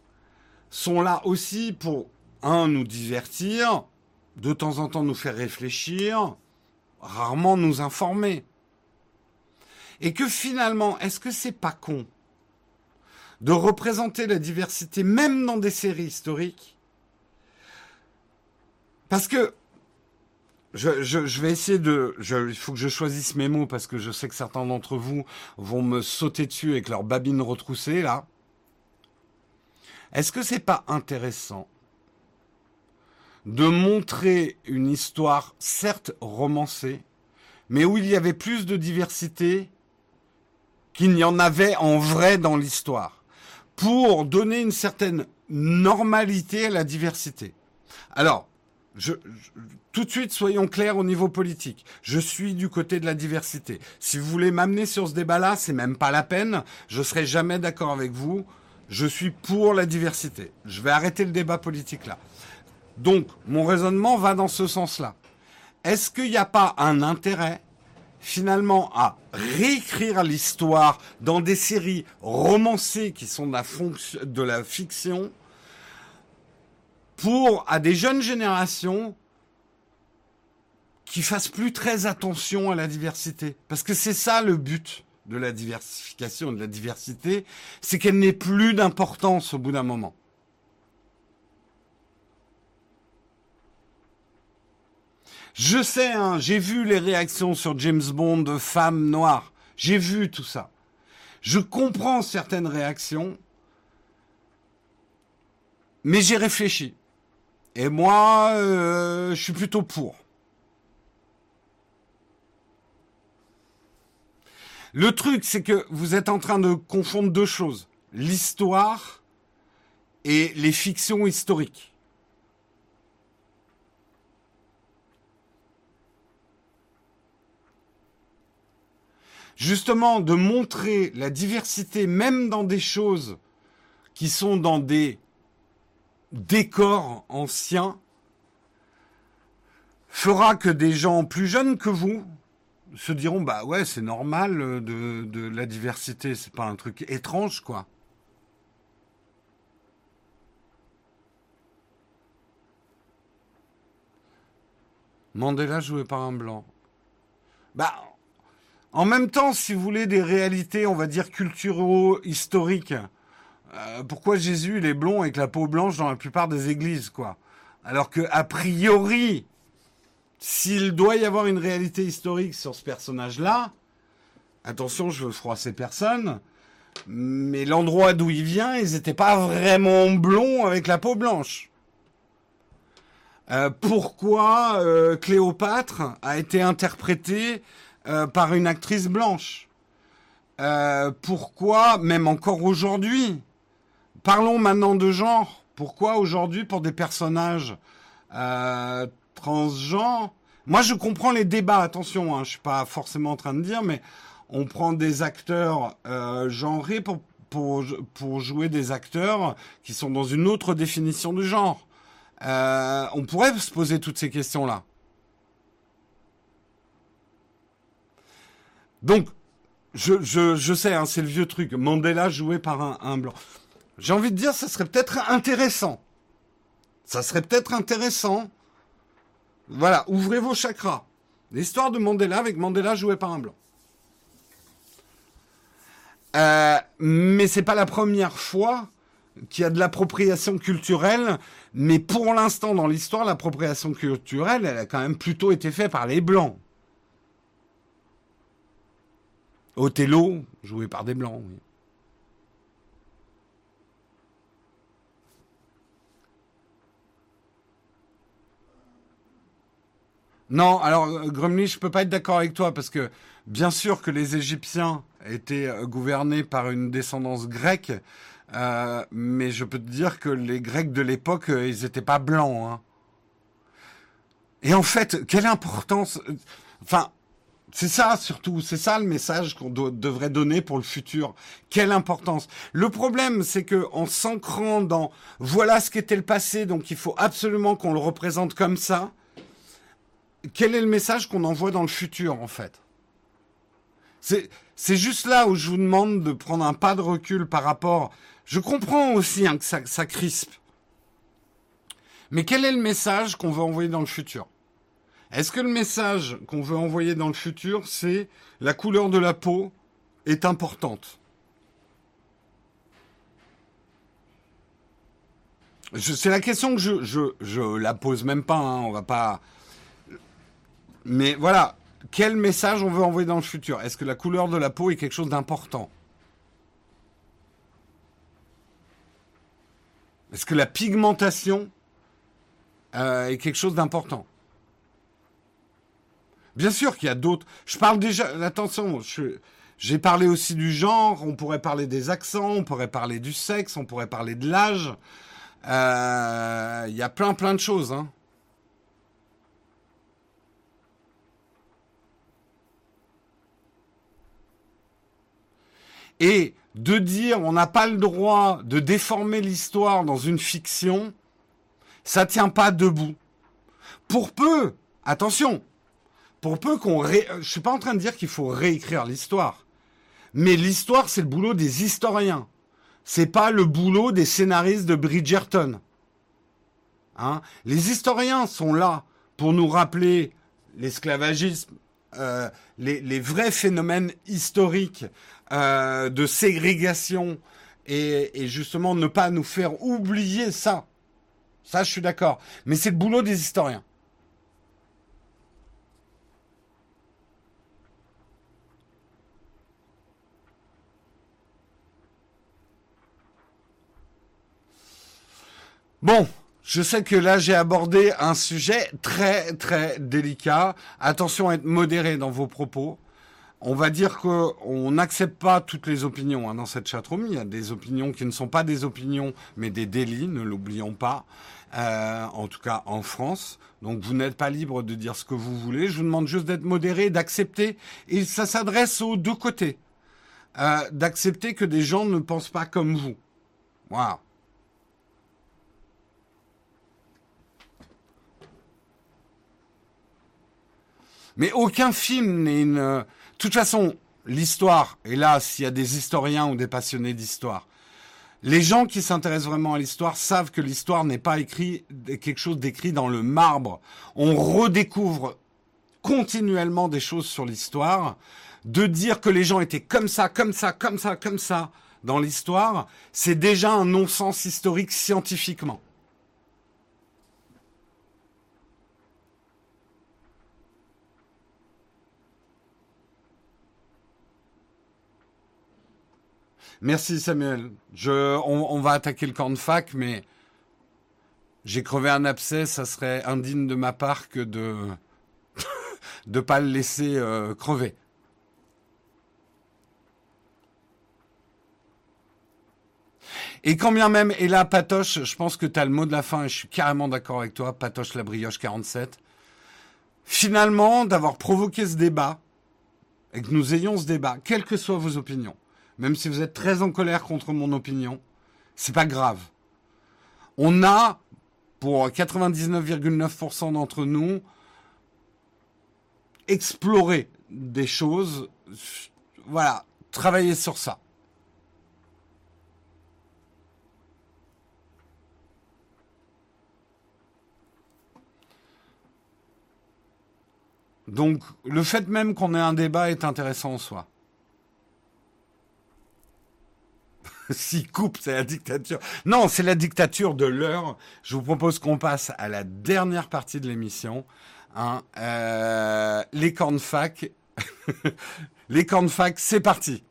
sont là aussi pour, un, nous divertir, de temps en temps nous faire réfléchir, rarement nous informer. Et que finalement, est-ce que c'est pas con de représenter la diversité même dans des séries historiques? Parce que je, vais essayer de. il faut que je choisisse mes mots parce que je sais que certains d'entre vous vont me sauter dessus avec leur babine retroussée là. Est-ce que c'est pas intéressant de montrer une histoire certes romancée, mais où il y avait plus de diversité qu'il n'y en avait en vrai dans l'histoire, pour donner une certaine normalité à la diversité. Alors, tout de suite, soyons clairs au niveau politique. Je suis du côté de la diversité. Si vous voulez m'amener sur ce débat-là, c'est même pas la peine. Je serai jamais d'accord avec vous je suis pour la diversité. Je vais arrêter le débat politique là. Donc, mon raisonnement va dans ce sens-là. Est-ce qu'il n'y a pas un intérêt finalement à réécrire l'histoire dans des séries romancées qui sont de la, de la fiction pour, à des jeunes générations, qui fassent plus très attention à la diversité Parce que c'est ça le but de la diversification, de la diversité, c'est qu'elle n'ait plus d'importance au bout d'un moment. Je sais, hein, j'ai vu les réactions sur James Bond de femmes noires. J'ai vu tout ça. Je comprends certaines réactions, mais j'ai réfléchi. Et moi, euh, je suis plutôt pour. Le truc, c'est que vous êtes en train de confondre deux choses. L'histoire et les fictions historiques. Justement, de montrer la diversité, même dans des choses qui sont dans des décors anciens, fera que des gens plus jeunes que vous, se diront bah ouais c'est normal euh, de, de la diversité c'est pas un truc étrange quoi. Mandela joué par un blanc. Bah en même temps si vous voulez des réalités on va dire culturaux historiques euh, pourquoi Jésus il est blond avec la peau blanche dans la plupart des églises quoi? Alors que a priori s'il doit y avoir une réalité historique sur ce personnage-là, attention, je veux froisser personne, mais l'endroit d'où il vient, ils n'étaient pas vraiment blonds avec la peau blanche. Euh, pourquoi euh, Cléopâtre a été interprétée euh, par une actrice blanche Pourquoi, même encore aujourd'hui, parlons maintenant de genre, pourquoi aujourd'hui pour des personnages transgenre. Moi, je comprends les débats. Attention, hein, je suis pas forcément en train de dire, mais on prend des acteurs euh, genrés pour pour, jouer des acteurs qui sont dans une autre définition du genre. Euh, on pourrait se poser toutes ces questions-là. Donc, je, je, je sais, hein, c'est le vieux truc. Mandela joué par un, un blanc. J'ai envie de dire, ça serait peut-être intéressant. Ça serait peut-être intéressant. Voilà, ouvrez vos chakras. L'histoire de Mandela avec Mandela joué par un blanc. Euh, mais c'est pas la première fois qu'il y a de l'appropriation culturelle. Mais pour l'instant, dans l'histoire, l'appropriation culturelle, elle a quand même plutôt été faite par les blancs. Othello, joué par des blancs. Oui. Non, alors euh, Grumly, je peux pas être d'accord avec toi parce que bien sûr que les Égyptiens étaient euh, gouvernés par une descendance grecque, euh, mais je peux te dire que les Grecs de l'époque, ils étaient pas blancs. Hein. Et en fait, quelle importance Enfin, c'est ça surtout, c'est ça le message qu'on devrait donner pour le futur. Quelle importance. Le problème, c'est que en s'ancrant dans voilà ce qu'était le passé, donc il faut absolument qu'on le représente comme ça. Quel est le message qu'on envoie dans le futur en fait? C'est juste là où je vous demande de prendre un pas de recul par rapport. Je comprends aussi hein, que ça, ça crispe. Mais quel est le message qu'on veut envoyer dans le futur? Est-ce que le message qu'on veut envoyer dans le futur, c'est la couleur de la peau est importante C'est la question que je, je, la pose même pas, hein, on va pas. Mais voilà, quel message on veut envoyer dans le futur? Est-ce que la couleur de la peau est quelque chose d'important? Est-ce que la pigmentation euh, est quelque chose d'important? Bien sûr qu'il y a d'autres. Je parle déjà. Attention, j'ai parlé aussi du genre. On pourrait parler des accents. On pourrait parler du sexe. On pourrait parler de l'âge. Euh, il y a plein plein de choses. Hein. Et de dire on n'a pas le droit de déformer l'histoire dans une fiction, ça tient pas debout. Pour peu, attention, pour peu qu'on ré... je suis pas en train de dire qu'il faut réécrire l'histoire. Mais l'histoire, c'est le boulot des historiens. C'est pas le boulot des scénaristes de Bridgerton. Hein? Les historiens sont là pour nous rappeler l'esclavagisme, euh, les, les, vrais phénomènes historiques euh, de ségrégation et, et justement ne pas nous faire oublier ça. Ça, je suis d'accord. Mais c'est le boulot des historiens. Bon, je sais que là j'ai abordé un sujet très très délicat. Attention à être modéré dans vos propos. On va dire qu'on n'accepte pas toutes les opinions hein, dans cette chatroom. Il y a des opinions qui ne sont pas des opinions, mais des délits, ne l'oublions pas. Euh, en tout cas en France. Donc vous n'êtes pas libre de dire ce que vous voulez. Je vous demande juste d'être modéré, d'accepter. Et ça s'adresse aux deux côtés. Euh, d'accepter que des gens ne pensent pas comme vous. Voilà. Mais aucun film n'est une... De toute façon, l'histoire, et là, s'il y a des historiens ou des passionnés d'histoire, les gens qui s'intéressent vraiment à l'histoire savent que l'histoire n'est pas quelque chose d'écrit dans le marbre. On redécouvre continuellement des choses sur l'histoire. De dire que les gens étaient comme ça, comme ça, comme ça, comme ça dans l'histoire, c'est déjà un non-sens historique scientifiquement. Merci Samuel. On, va attaquer le camp de fac, mais j'ai crevé un abcès, ça serait indigne de ma part que de de pas le laisser euh, crever. Et quand bien même, et là, Patoche, je pense que tu as le mot de la fin, et je suis carrément d'accord avec toi, Patoche la brioche 47. Finalement, d'avoir provoqué ce débat, et que nous ayons ce débat, quelles que soient vos opinions, même si vous êtes très en colère contre mon opinion, c'est pas grave. On a, pour 99,9% d'entre nous, exploré des choses. Voilà, travailler sur ça. Donc, le fait même qu'on ait un débat est intéressant en soi. S'il coupe, c'est la dictature. Non, c'est la dictature de l'heure. Je vous propose qu'on passe à la dernière partie de l'émission. Hein, euh, les cornfac. les cornfac, c'est parti.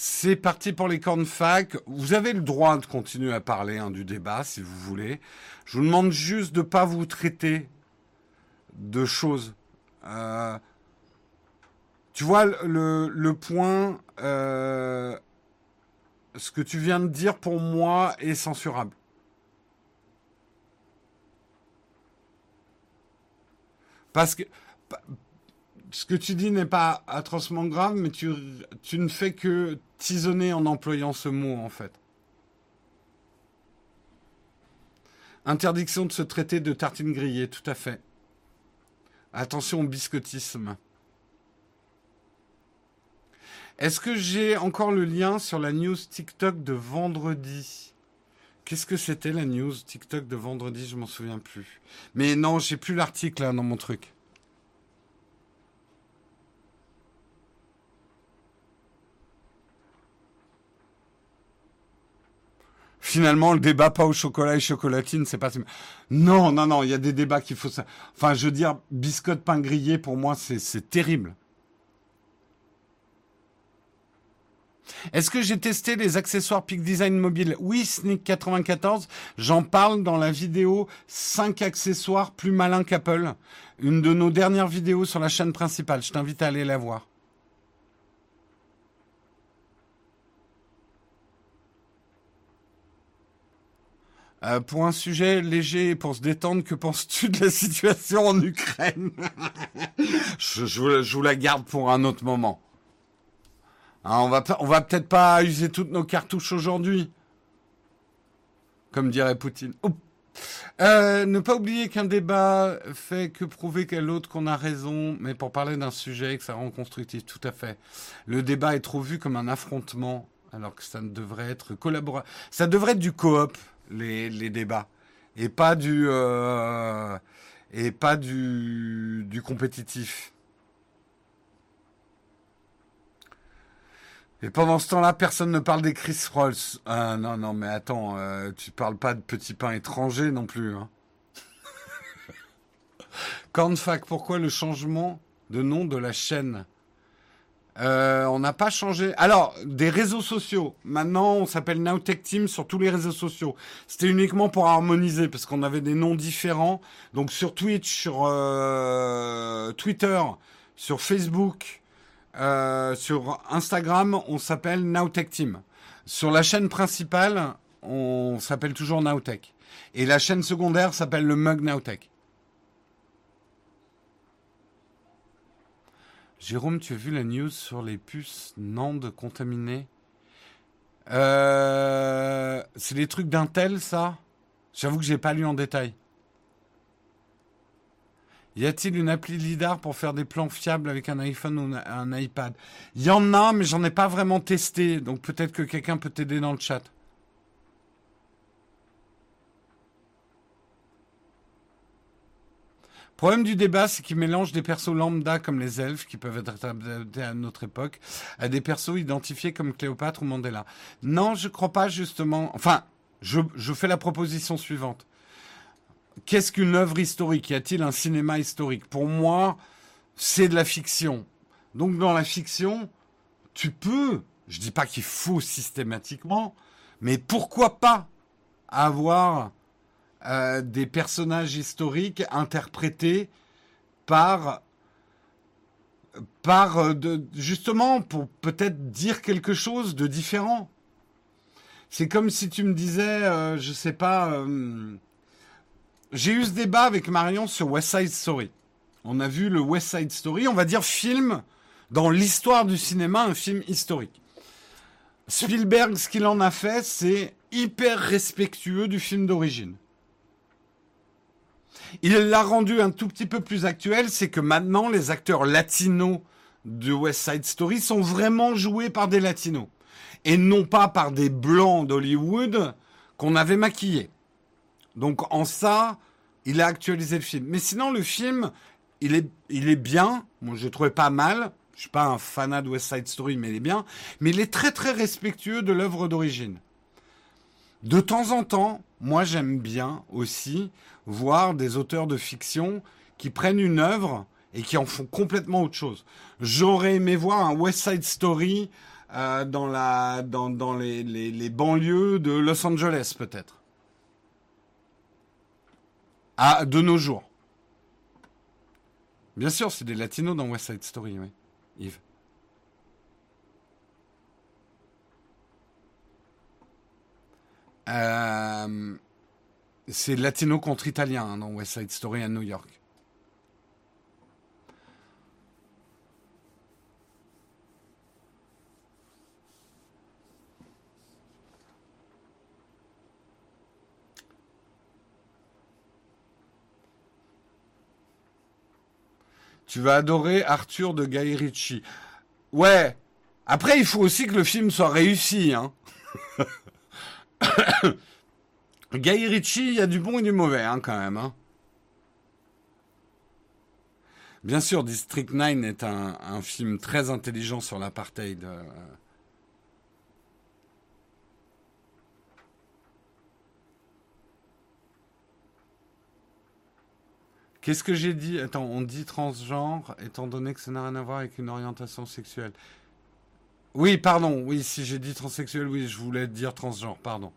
C'est parti pour les cornes. Vous avez le droit de continuer à parler hein, du débat si vous voulez. Je vous demande juste de ne pas vous traiter de choses. Euh, tu vois, le, point, euh, ce que tu viens de dire pour moi est censurable. Parce que ce que tu dis n'est pas atrocement grave, mais tu, tu ne fais que tisonner en employant ce mot, en fait. Interdiction de se traiter de tartine grillée, tout à fait. Attention au biscottisme. Est-ce que j'ai encore le lien sur la news TikTok de vendredi? Qu'est-ce que c'était la news TikTok de vendredi? Je m'en souviens plus. Mais non, j'ai plus l'article là dans mon truc. Finalement le débat pas au chocolat et chocolatine, c'est pas non non non, il y a des débats qu'il faut. Enfin, je veux dire biscotte pain grillé pour moi c'est terrible. Est-ce que j'ai testé les accessoires Peak Design mobile? Oui, Sneak 94. J'en parle dans la vidéo 5 accessoires plus malins qu'Apple. Une de nos dernières vidéos sur la chaîne principale. Je t'invite à aller la voir. Euh, pour un sujet léger pour se détendre, que penses-tu de la situation en Ukraine je, vous, la garde pour un autre moment. Hein, on va, va peut-être pas user toutes nos cartouches aujourd'hui, comme dirait Poutine. Euh, ne pas oublier qu'un débat fait que prouver qu'à l'autre qu'on a raison, mais pour parler d'un sujet que ça rend constructif, tout à fait. Le débat est trop vu comme un affrontement, alors que ça ne devrait être collaboratif. Ça devrait être du coop les, débats et pas du euh, et pas du, du compétitif. Et pendant ce temps-là, personne ne parle des Chris Rolls. Ah, non, non, mais attends, euh, tu parles pas de petits pains étrangers non plus. Hein. Cornfac, pourquoi le changement de nom de la chaîne? Euh, on n'a pas changé. Alors, des réseaux sociaux. Maintenant, on s'appelle Nowtech Team sur tous les réseaux sociaux. C'était uniquement pour harmoniser parce qu'on avait des noms différents. Donc sur Twitch, sur euh, Twitter, sur Facebook, euh, sur Instagram, on s'appelle Nowtech Team. Sur la chaîne principale, on s'appelle toujours Nowtech. Et la chaîne secondaire s'appelle le Mug Nowtech. Jérôme, tu as vu la news sur les puces Nandes contaminées euh, C'est les trucs d'Intel, ça? J'avoue que j'ai pas lu en détail. Y a-t-il une appli LIDAR pour faire des plans fiables avec un iPhone ou un iPad? Il y en a, mais j'en ai pas vraiment testé. Donc peut-être que quelqu'un peut t'aider dans le chat. Problème du débat, c'est qu'il mélange des persos lambda comme les elfes, qui peuvent être adaptés à notre époque, à des persos identifiés comme Cléopâtre ou Mandela. Non, je crois pas justement. Enfin, je, fais la proposition suivante. Qu'est-ce qu'une œuvre historique? Y a-t-il un cinéma historique? Pour moi, c'est de la fiction. Donc dans la fiction, tu peux, je dis pas qu'il faut systématiquement, mais pourquoi pas avoir euh, des personnages historiques interprétés par par euh, justement pour peut-être dire quelque chose de différent. C'est comme si tu me disais, euh, je sais pas, j'ai eu ce débat avec Marion sur West Side Story. On a vu le West Side Story, on va dire film dans l'histoire du cinéma, un film historique. Spielberg, ce qu'il en a fait, c'est hyper respectueux du film d'origine. Il l'a rendu un tout petit peu plus actuel, c'est que maintenant les acteurs latinos de West Side Story sont vraiment joués par des latinos et non pas par des blancs d'Hollywood qu'on avait maquillés. Donc en ça, il a actualisé le film. Mais sinon le film, il est, il est bien. Moi, je le trouvais pas mal. Je suis pas un fanat de West Side Story, mais il est bien. Mais il est très très respectueux de l'œuvre d'origine. De temps en temps, moi j'aime bien aussi voir des auteurs de fiction qui prennent une œuvre et qui en font complètement autre chose. J'aurais aimé voir un West Side Story euh, dans, les banlieues de Los Angeles peut-être. Ah, de nos jours. Bien sûr, c'est des latinos dans West Side Story, oui. Yves. Euh, c'est latino contre italien hein, dans West Side Story à New York. Tu vas adorer Arthur de Guy. Ouais. Après, il faut aussi que le film soit réussi. Hein. Guy Ritchie, il y a du bon et du mauvais hein, quand même. Hein. Bien sûr, District 9 est un, film très intelligent sur l'apartheid. Euh. Qu'est-ce que j'ai dit? Attends, on dit transgenre, étant donné que ça n'a rien à voir avec une orientation sexuelle. Oui, pardon, oui, si j'ai dit transsexuel, oui, je voulais dire transgenre, pardon.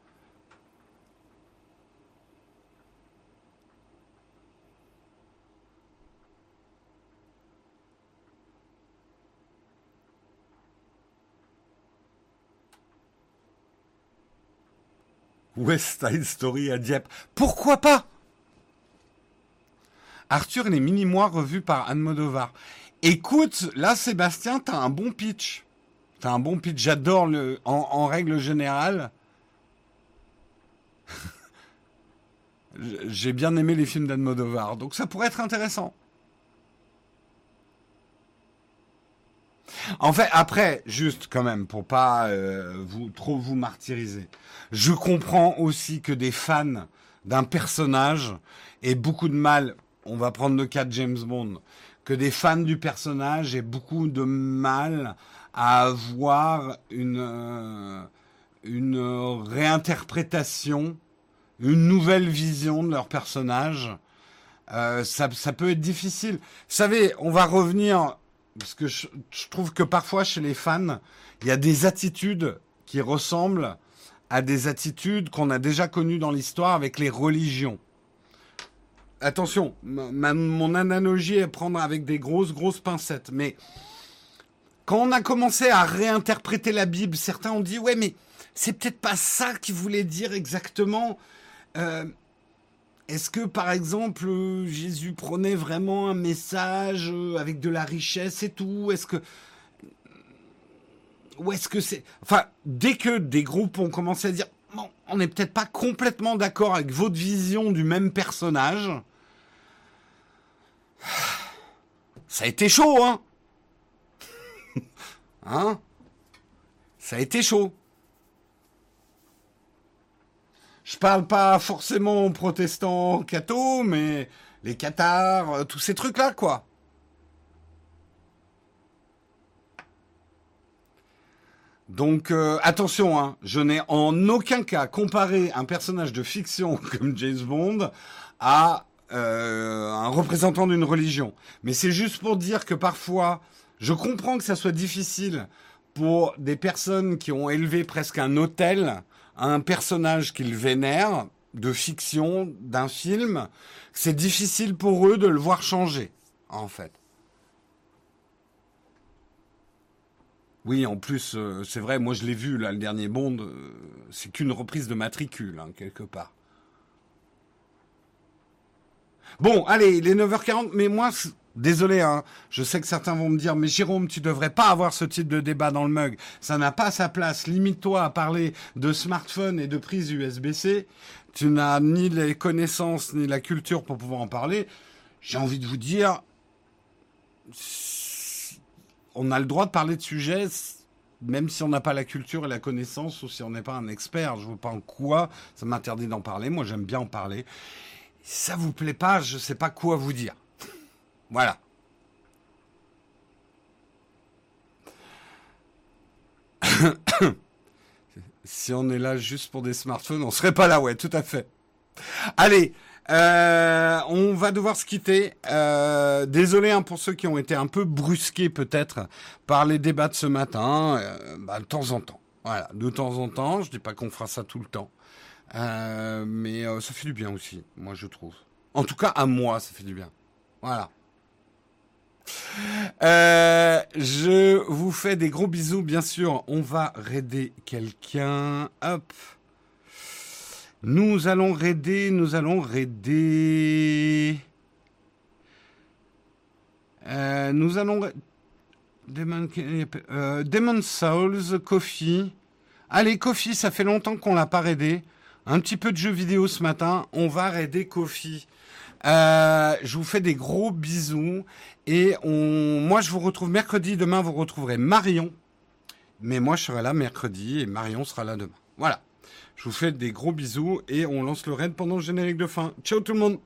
West Side Story à Dieppe. Pourquoi pas? Arthur et les mini-mois revus par Anne Modovar. Écoute, là, Sébastien, t'as un bon pitch. T'as un bon pitch. J'adore le, en, règle générale. J'ai bien aimé les films d'Anne Modovar, donc ça pourrait être intéressant. En fait, après, juste quand même, pour pas euh, vous trop vous martyriser, je comprends aussi que des fans d'un personnage aient beaucoup de mal. On va prendre le cas de James Bond, que des fans du personnage aient beaucoup de mal à avoir une euh, une réinterprétation, une nouvelle vision de leur personnage. Euh, ça, ça peut être difficile. Vous savez, on va revenir parce que je, trouve que parfois chez les fans, il y a des attitudes qui ressemblent à des attitudes qu'on a déjà connues dans l'histoire avec les religions. Attention, mon analogie est prendre avec des grosses, grosses pincettes, mais quand on a commencé à réinterpréter la Bible, certains ont dit ouais, mais c'est peut-être pas ça qu'il voulait dire exactement. Euh, est-ce que, par exemple, Jésus prenait vraiment un message euh, avec de la richesse et tout? Est-ce que... Ou est-ce que c'est... Enfin, dès que des groupes ont commencé à dire, bon, on n'est peut-être pas complètement d'accord avec votre vision du même personnage, ça a été chaud, hein? Hein? Ça a été chaud. Je parle pas forcément aux protestants cathos, mais les cathares, euh, tous ces trucs-là, quoi. Donc euh, attention, hein, je n'ai en aucun cas comparé un personnage de fiction comme James Bond à euh, un représentant d'une religion. Mais c'est juste pour dire que parfois, je comprends que ça soit difficile pour des personnes qui ont élevé presque un hôtel un personnage qu'ils vénèrent, de fiction, d'un film, c'est difficile pour eux de le voir changer, en fait. Oui, en plus, euh, c'est vrai, moi je l'ai vu, là, le dernier Bond, euh, c'est qu'une reprise de matricule, hein, quelque part. Bon, allez, les 9h40, mais moi, désolé, hein, je sais que certains vont me dire, mais Jérôme, tu devrais pas avoir ce type de débat dans le mug, ça n'a pas sa place, limite-toi à parler de smartphone et de prise USB-C, tu n'as ni les connaissances ni la culture pour pouvoir en parler. J'ai envie de vous dire, on a le droit de parler de sujets, même si on n'a pas la culture et la connaissance, ou si on n'est pas un expert. Je ne vois pas en quoi ça m'interdit d'en parler. Moi, j'aime bien en parler. Si ça vous plaît pas, je ne sais pas quoi vous dire. Voilà. si on est là juste pour des smartphones, on serait pas là, ouais, tout à fait. Allez, euh, on va devoir se quitter. Euh, désolé hein, pour ceux qui ont été un peu brusqués peut-être par les débats de ce matin. Euh, bah, de temps en temps. Voilà, de temps en temps. Je dis pas qu'on fera ça tout le temps, mais ça fait du bien aussi, moi je trouve. En tout cas, à moi, ça fait du bien. Voilà. Je vous fais des gros bisous, bien sûr. On va raider quelqu'un. Hop. Nous allons raider, nous allons raider. Euh, nous allons. Demon, euh, Demon Souls, Coffee. Allez, Coffee, ça fait longtemps qu'on l'a pas raidé. Un petit peu de jeux vidéo ce matin. On va raider Coffee. Euh, je vous fais des gros bisous. Et on, moi, je vous retrouve mercredi. Demain, vous retrouverez Marion. Mais moi, je serai là mercredi et Marion sera là demain. Voilà. Je vous fais des gros bisous et on lance le raid pendant le générique de fin. Ciao tout le monde